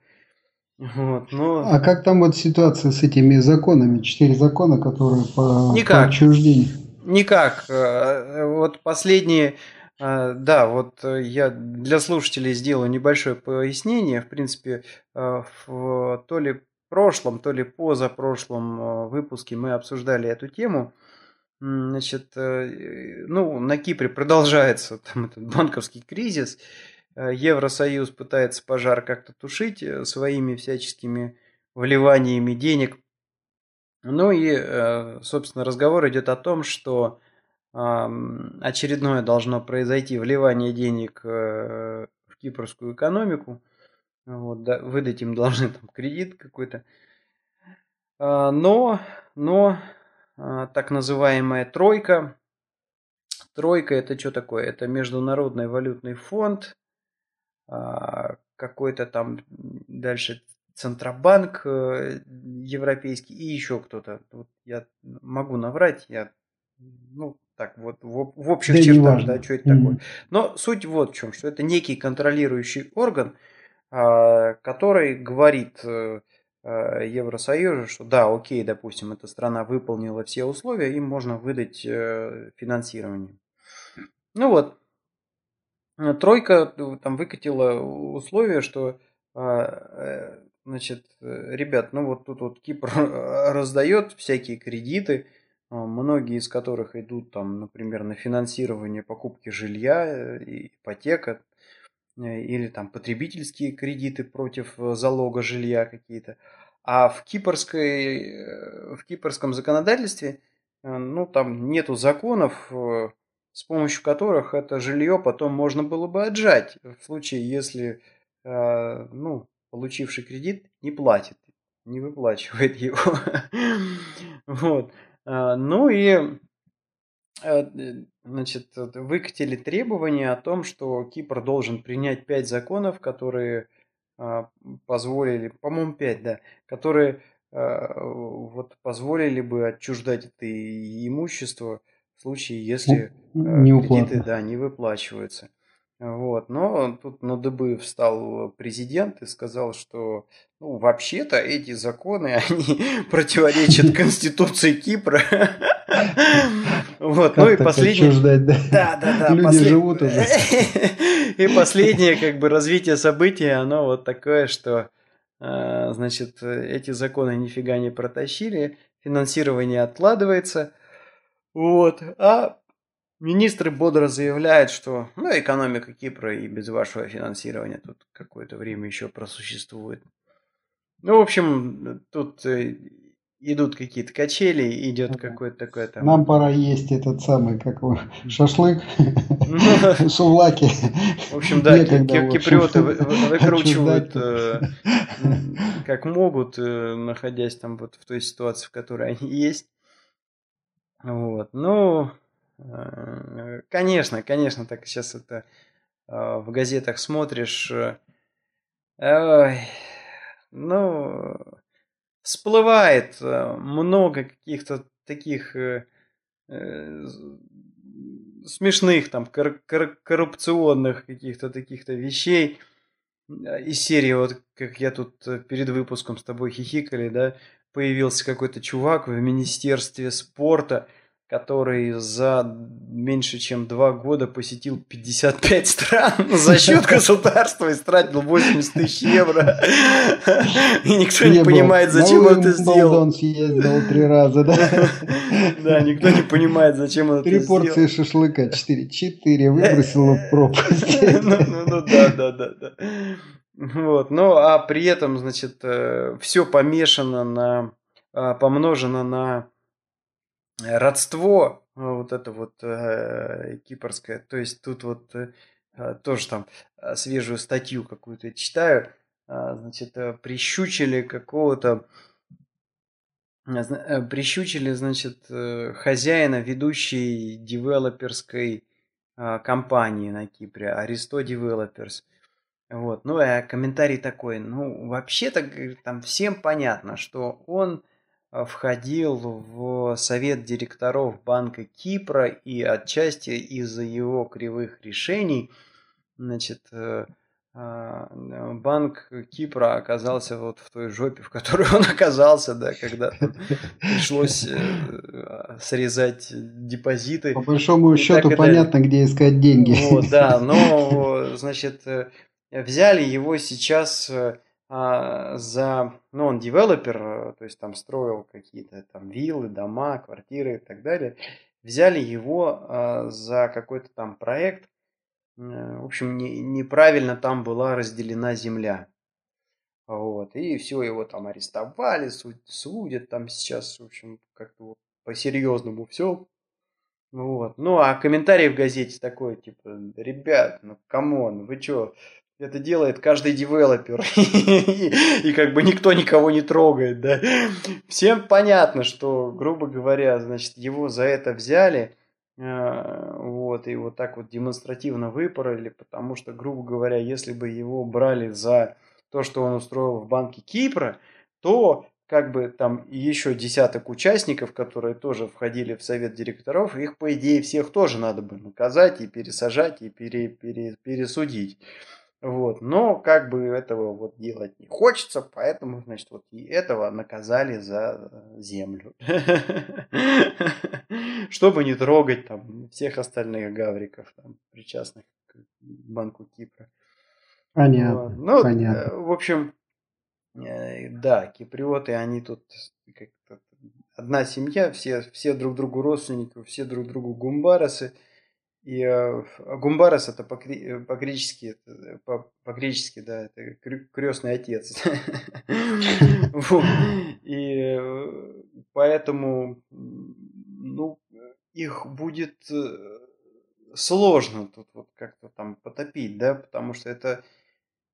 Вот, но... А как там вот ситуация с этими законами? Четыре закона, которые по, Никак. по отчуждению? Никак. Э, вот последние, э, да, вот я для слушателей сделаю небольшое пояснение. В принципе, э, в то ли прошлом, то ли позапрошлом выпуске мы обсуждали эту тему. Значит, ну, на Кипре продолжается там этот банковский кризис, Евросоюз пытается пожар как-то тушить э, своими всяческими вливаниями денег. Ну и, э, собственно, разговор идет о том, что очередное должно произойти вливание денег в кипрскую экономику. Вот, да, выдать им должны там кредит какой-то. А, но, но так называемая тройка. Тройка это что такое? Это Международный валютный фонд, а, какой-то там дальше Центробанк э, европейский и еще кто-то. Вот я могу наврать, я ну так вот в, в общих да чертах, да, что это mm-hmm. такое. Но суть вот в чем, что это некий контролирующий орган, а, который говорит э, э, Евросоюзу, что да, окей, допустим, эта страна выполнила все условия, им можно выдать финансирование. Ну вот, тройка э, там выкатила условие, что а, э, значит, ребят, ну вот тут вот Кипр раздает всякие кредиты, а, многие из которых идут там, например, на финансирование покупки жилья, ипотека, или там потребительские кредиты против залога жилья какие-то. А в, кипрской, в кипрском законодательстве, ну, там нету законов, с помощью которых это жилье потом можно было бы отжать в случае, если э, ну, получивший кредит не платит, не выплачивает его. вот. А, ну и э, значит, выкатили требования о том, что Кипр должен принять пять законов, которые позволили, по-моему, пять, да, которые вот позволили бы отчуждать это имущество в случае, если не э, кредиты да, не выплачиваются. Вот. Но тут на дыбы встал президент и сказал, что ну, вообще-то эти законы, они противоречат Конституции Кипра. Вот, ну и последнее... Да, да, да. Люди живут уже. И последнее, как бы, развитие событий, оно вот такое, что, э, значит, эти законы нифига не протащили, финансирование откладывается, вот. А министры бодро заявляют, что ну, экономика Кипра и без вашего финансирования тут какое-то время еще просуществует. Ну, в общем, тут э, идут какие-то качели, идет какой-то такой там... Нам пора есть этот самый, как его, шашлык, ну, сувлаки. В общем, да, киприоты выкручивают э, как могут, э, находясь там вот в той ситуации, в которой они есть. Вот, ну, конечно, конечно, так сейчас это э, в газетах смотришь, э, ой, ну, всплывает много каких-то таких смешных там коррупционных каких-то таких-то вещей. Из серии вот как я тут перед выпуском с тобой хихикали, да, появился какой-то чувак в Министерстве спорта, который за меньше чем два года посетил 55 стран за счет государства и стратил 80 тысяч евро. И никто не понимает, зачем он это сделал. он съездил три раза, да? Да, никто не понимает, зачем он это сделал. Три порции шашлыка, четыре. Четыре выбросил в пропасть. Ну, ну, ну, да, да, да, да. Вот. Ну, а при этом, значит, э, все помешано на, а, помножено на родство, вот это вот э, кипрское. То есть тут вот э, тоже там свежую статью какую-то читаю, значит, прищучили какого-то прищучили, значит, хозяина ведущей девелоперской компании на Кипре, Аристо Developers. Вот. Ну, а комментарий такой, ну, вообще-то там всем понятно, что он а, входил в совет директоров Банка Кипра и отчасти из-за его кривых решений, значит, э, а, банк Кипра оказался вот в той жопе, в которой он оказался, да, когда пришлось э, срезать депозиты. По большому счету понятно, где искать деньги. Вот, да, но, значит, э, взяли его сейчас э, а, за, ну, он девелопер, э, то есть там строил какие-то там виллы, дома, квартиры и так далее. Взяли его а, за какой-то там проект. Э, в общем, не, неправильно там была разделена земля. Вот. И все, его там арестовали, судят там сейчас, в общем, как-то по-серьезному все. Вот. Ну, а комментарий в газете такой, типа, ребят, ну, come on, вы что, это делает каждый девелопер. И как бы никто никого не трогает, да. Всем понятно, что, грубо говоря, значит, его за это взяли, э, вот, и вот так вот демонстративно выпороли, потому что, грубо говоря, если бы его брали за то, что он устроил в банке Кипра, то как бы там еще десяток участников, которые тоже входили в совет директоров, их, по идее, всех тоже надо бы наказать и пересажать, и пере, пере, пересудить. Вот. Но как бы этого вот делать не хочется, поэтому, значит, вот и этого наказали за э, землю. Чтобы не трогать там всех остальных гавриков, там, причастных к Банку Кипра. Понятно. Ну, понятно. Э, в общем, э, да, киприоты, они тут как-то одна семья, все, все друг другу родственники, все друг другу гумбарасы. И э, Гумбарас это по-гречески, э, по-гречески, да, это крестный отец. И э, поэтому, ну, их будет сложно тут вот как-то там потопить, да, потому что это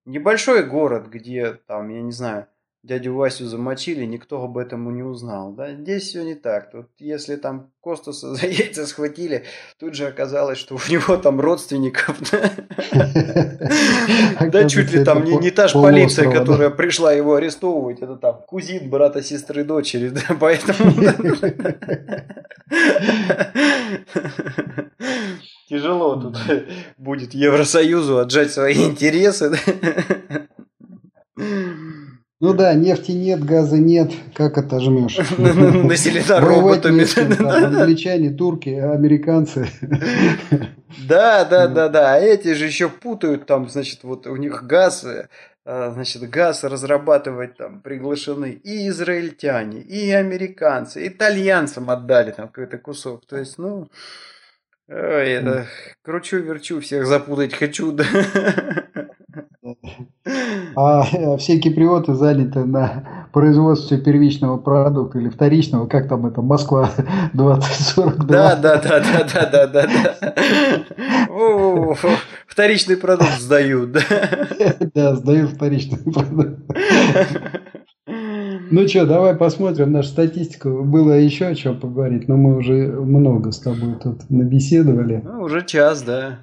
небольшой город, где там, я не знаю, дядю Васю замочили, никто об этом не узнал. Да? Здесь все не так. Тут, если там Костаса за яйца схватили, тут же оказалось, что у него там родственников. Да чуть ли там не та же полиция, которая пришла его арестовывать, это там кузин брата, сестры, дочери. Поэтому... Тяжело тут будет Евросоюзу отжать свои интересы. Ну да, нефти нет, газа нет, как отожмешь? Населена роботами. Англичане, турки, американцы. Да, да, да, да. А эти же еще путают там, значит, вот у них газ, а, значит, газ разрабатывать там приглашены и израильтяне, и американцы, итальянцам отдали там какой-то кусок. То есть, ну, это кручу-верчу, всех запутать хочу, да. А э, все киприоты заняты на производстве первичного продукта или вторичного, как там это, Москва 2042. Да, да, да, да, да, да, да, да. Вторичный продукт сдают, да. Да, сдают вторичный продукт. Ну что, давай посмотрим нашу статистику. Было еще о чем поговорить, но мы уже много с тобой тут набеседовали. Ну, уже час, да.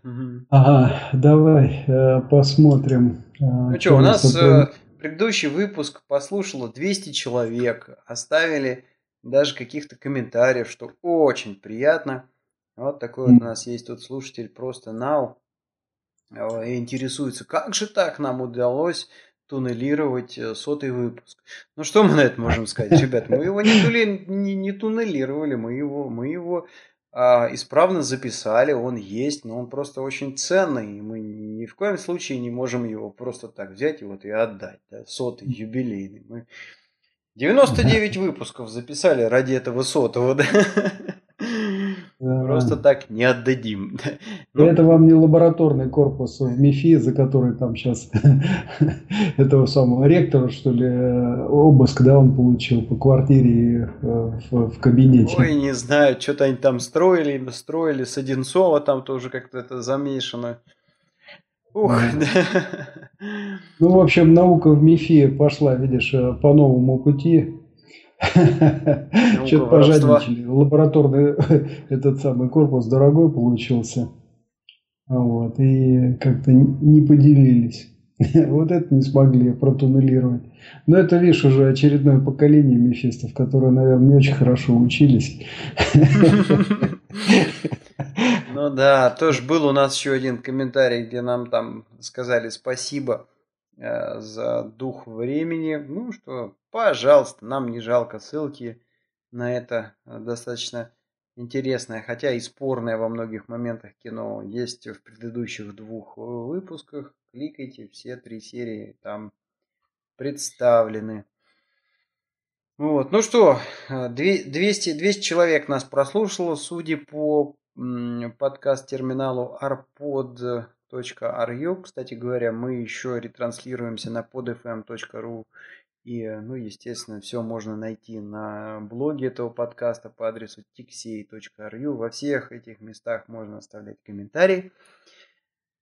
Ага, давай э, посмотрим. Э, ну что, у нас э, предыдущий выпуск послушало 200 человек. Оставили даже каких-то комментариев, что очень приятно. Вот такой вот у нас есть тут слушатель просто now. Интересуется, как же так нам удалось туннелировать э, сотый выпуск. Ну что мы на это можем сказать, ребят? Мы его не, тули, не, не туннелировали, мы его, мы его а, исправно записали, он есть, но он просто очень ценный, и мы ни в коем случае не можем его просто так взять и вот и отдать. Да? Сотый, юбилейный. Мы 99 выпусков записали ради этого сотого, да? Просто так не отдадим. Ну, это вам не лабораторный корпус в МИФИ, за который там сейчас этого самого ректора, что ли, обыск, да, он получил по квартире э, в, в кабинете. Ой, не знаю, что-то они там строили, строили с Одинцова, там тоже как-то это замешано. Ух, да. Ну, в общем, наука в МИФИ пошла, видишь, э, по новому пути. Что-то пожадничали. Лабораторный этот самый корпус дорогой получился. Вот, и как-то не поделились. Вот это не смогли протуннелировать. Но это, видишь, уже очередное поколение мефистов, которые, наверное, не очень хорошо учились. Ну да, тоже был у нас еще один комментарий, где нам там сказали спасибо э, за дух времени. Ну что, пожалуйста, нам не жалко ссылки на это достаточно интересное, хотя и спорное во многих моментах кино есть в предыдущих двух выпусках. Кликайте, все три серии там представлены. Вот. Ну что, 200, 200 человек нас прослушало, судя по подкаст-терминалу arpod.ru. Кстати говоря, мы еще ретранслируемся на podfm.ru. И, ну, естественно, все можно найти на блоге этого подкаста по адресу tixey.ru. Во всех этих местах можно оставлять комментарии.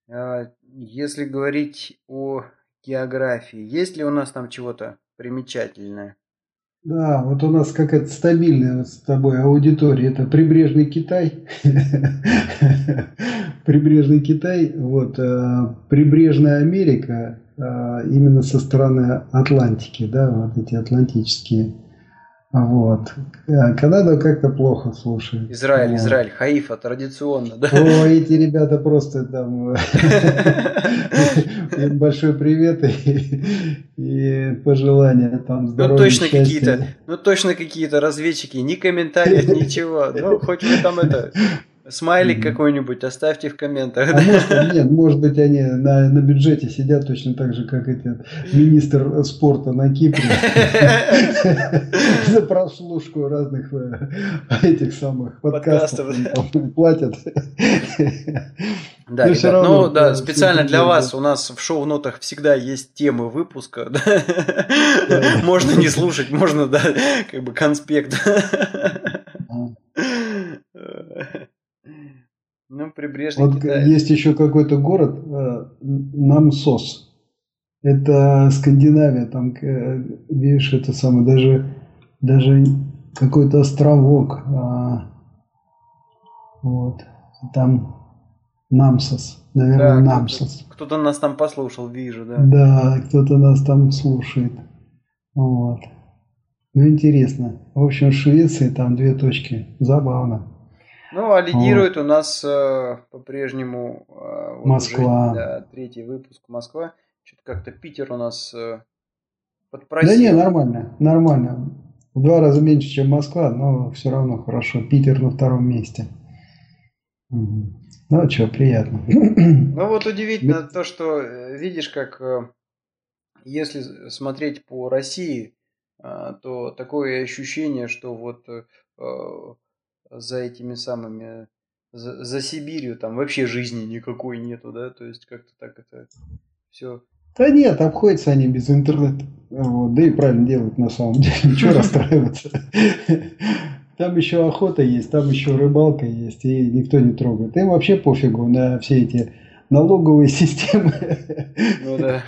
А, если говорить о географии, есть ли у нас там чего-то примечательное? Да, вот у нас какая-то стабильная с тобой аудитория. Это прибрежный Китай. Прибрежный Китай, вот, э, прибрежная Америка, э, именно со стороны Атлантики, да, вот эти атлантические вот. А Канада как-то плохо слушает. Израиль, вот. Израиль, Хаифа традиционно, да? О, эти ребята просто там... Им большой привет и, пожелания там ну, здоровья, Ну точно какие-то, ну точно какие-то разведчики, ни комментариев, ничего. Ну хоть вы там это Смайлик mm-hmm. какой-нибудь оставьте в комментах. А может, нет, может быть, они на, на бюджете сидят точно так же, как эти министр спорта на Кипре. За прослушку разных э, этих самых подкастов платят. Да, ребят, ну да, специально для вас у нас в шоу-нотах всегда есть темы выпуска. Можно не слушать, можно, да, как бы конспект. Прибрежный вот Китай. Есть еще какой-то город э, Намсос. Это Скандинавия, там, э, видишь, это самое, даже, даже какой-то островок. А, вот. Там Намсос. Наверное, да, Намсос. Кто-то, кто нас там послушал, вижу, да. Да, кто-то нас там слушает. Вот. Ну, интересно. В общем, в Швеции там две точки. Забавно. Ну, а лидирует вот. у нас э, по-прежнему э, вот Москва. Уже, да, третий выпуск Москва. Что-то как-то Питер у нас э, подпросил. Да не, нормально, нормально. В два раза меньше, чем Москва, но все равно хорошо. Питер на втором месте. Угу. Ну, что, приятно. Ну, вот удивительно то, что э, видишь, как э, если смотреть по России, э, то такое ощущение, что вот за этими самыми, за, за Сибирью там вообще жизни никакой нету, да, то есть как-то так это все. Да нет, обходятся они без интернета. Вот, да и правильно делают на самом деле, ничего расстраиваться. Там еще охота есть, там еще рыбалка есть, и никто не трогает. Им вообще пофигу на все эти налоговые системы. Ну да.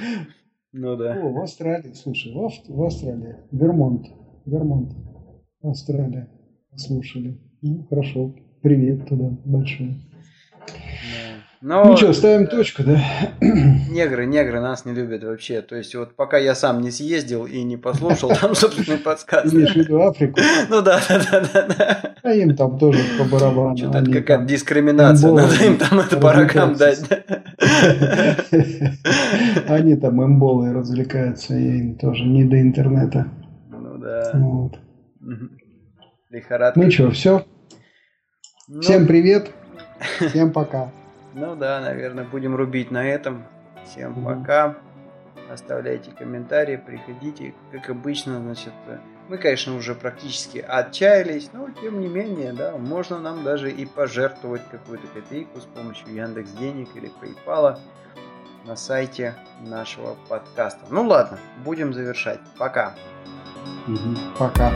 Ну да. О, в Австралии, слушай, в, в Австралии, Вермонт, Вермонт, Австралия, слушали. Ну, хорошо. Привет туда большой. Но... Ну что, ставим точку, да? Негры, негры нас не любят вообще. То есть вот пока я сам не съездил и не послушал там собственный подсказ. Имеешь в виду Африку? Ну да, да, да, да. А им там тоже по барабану. Что-то это какая-то дискриминация. Надо им там это баракам дать. Они там имболы развлекаются, и им тоже не до интернета. Ну да. Вот. Лихорадка. Ну что, все? Ну, Всем привет. Всем пока. Ну да, наверное, будем рубить на этом. Всем пока. Оставляйте комментарии, приходите. Как обычно, значит, мы, конечно, уже практически отчаялись, но тем не менее, да, можно нам даже и пожертвовать какую-то копейку с помощью Яндекс Денег или PayPal на сайте нашего подкаста. Ну ладно, будем завершать. Пока. Пока.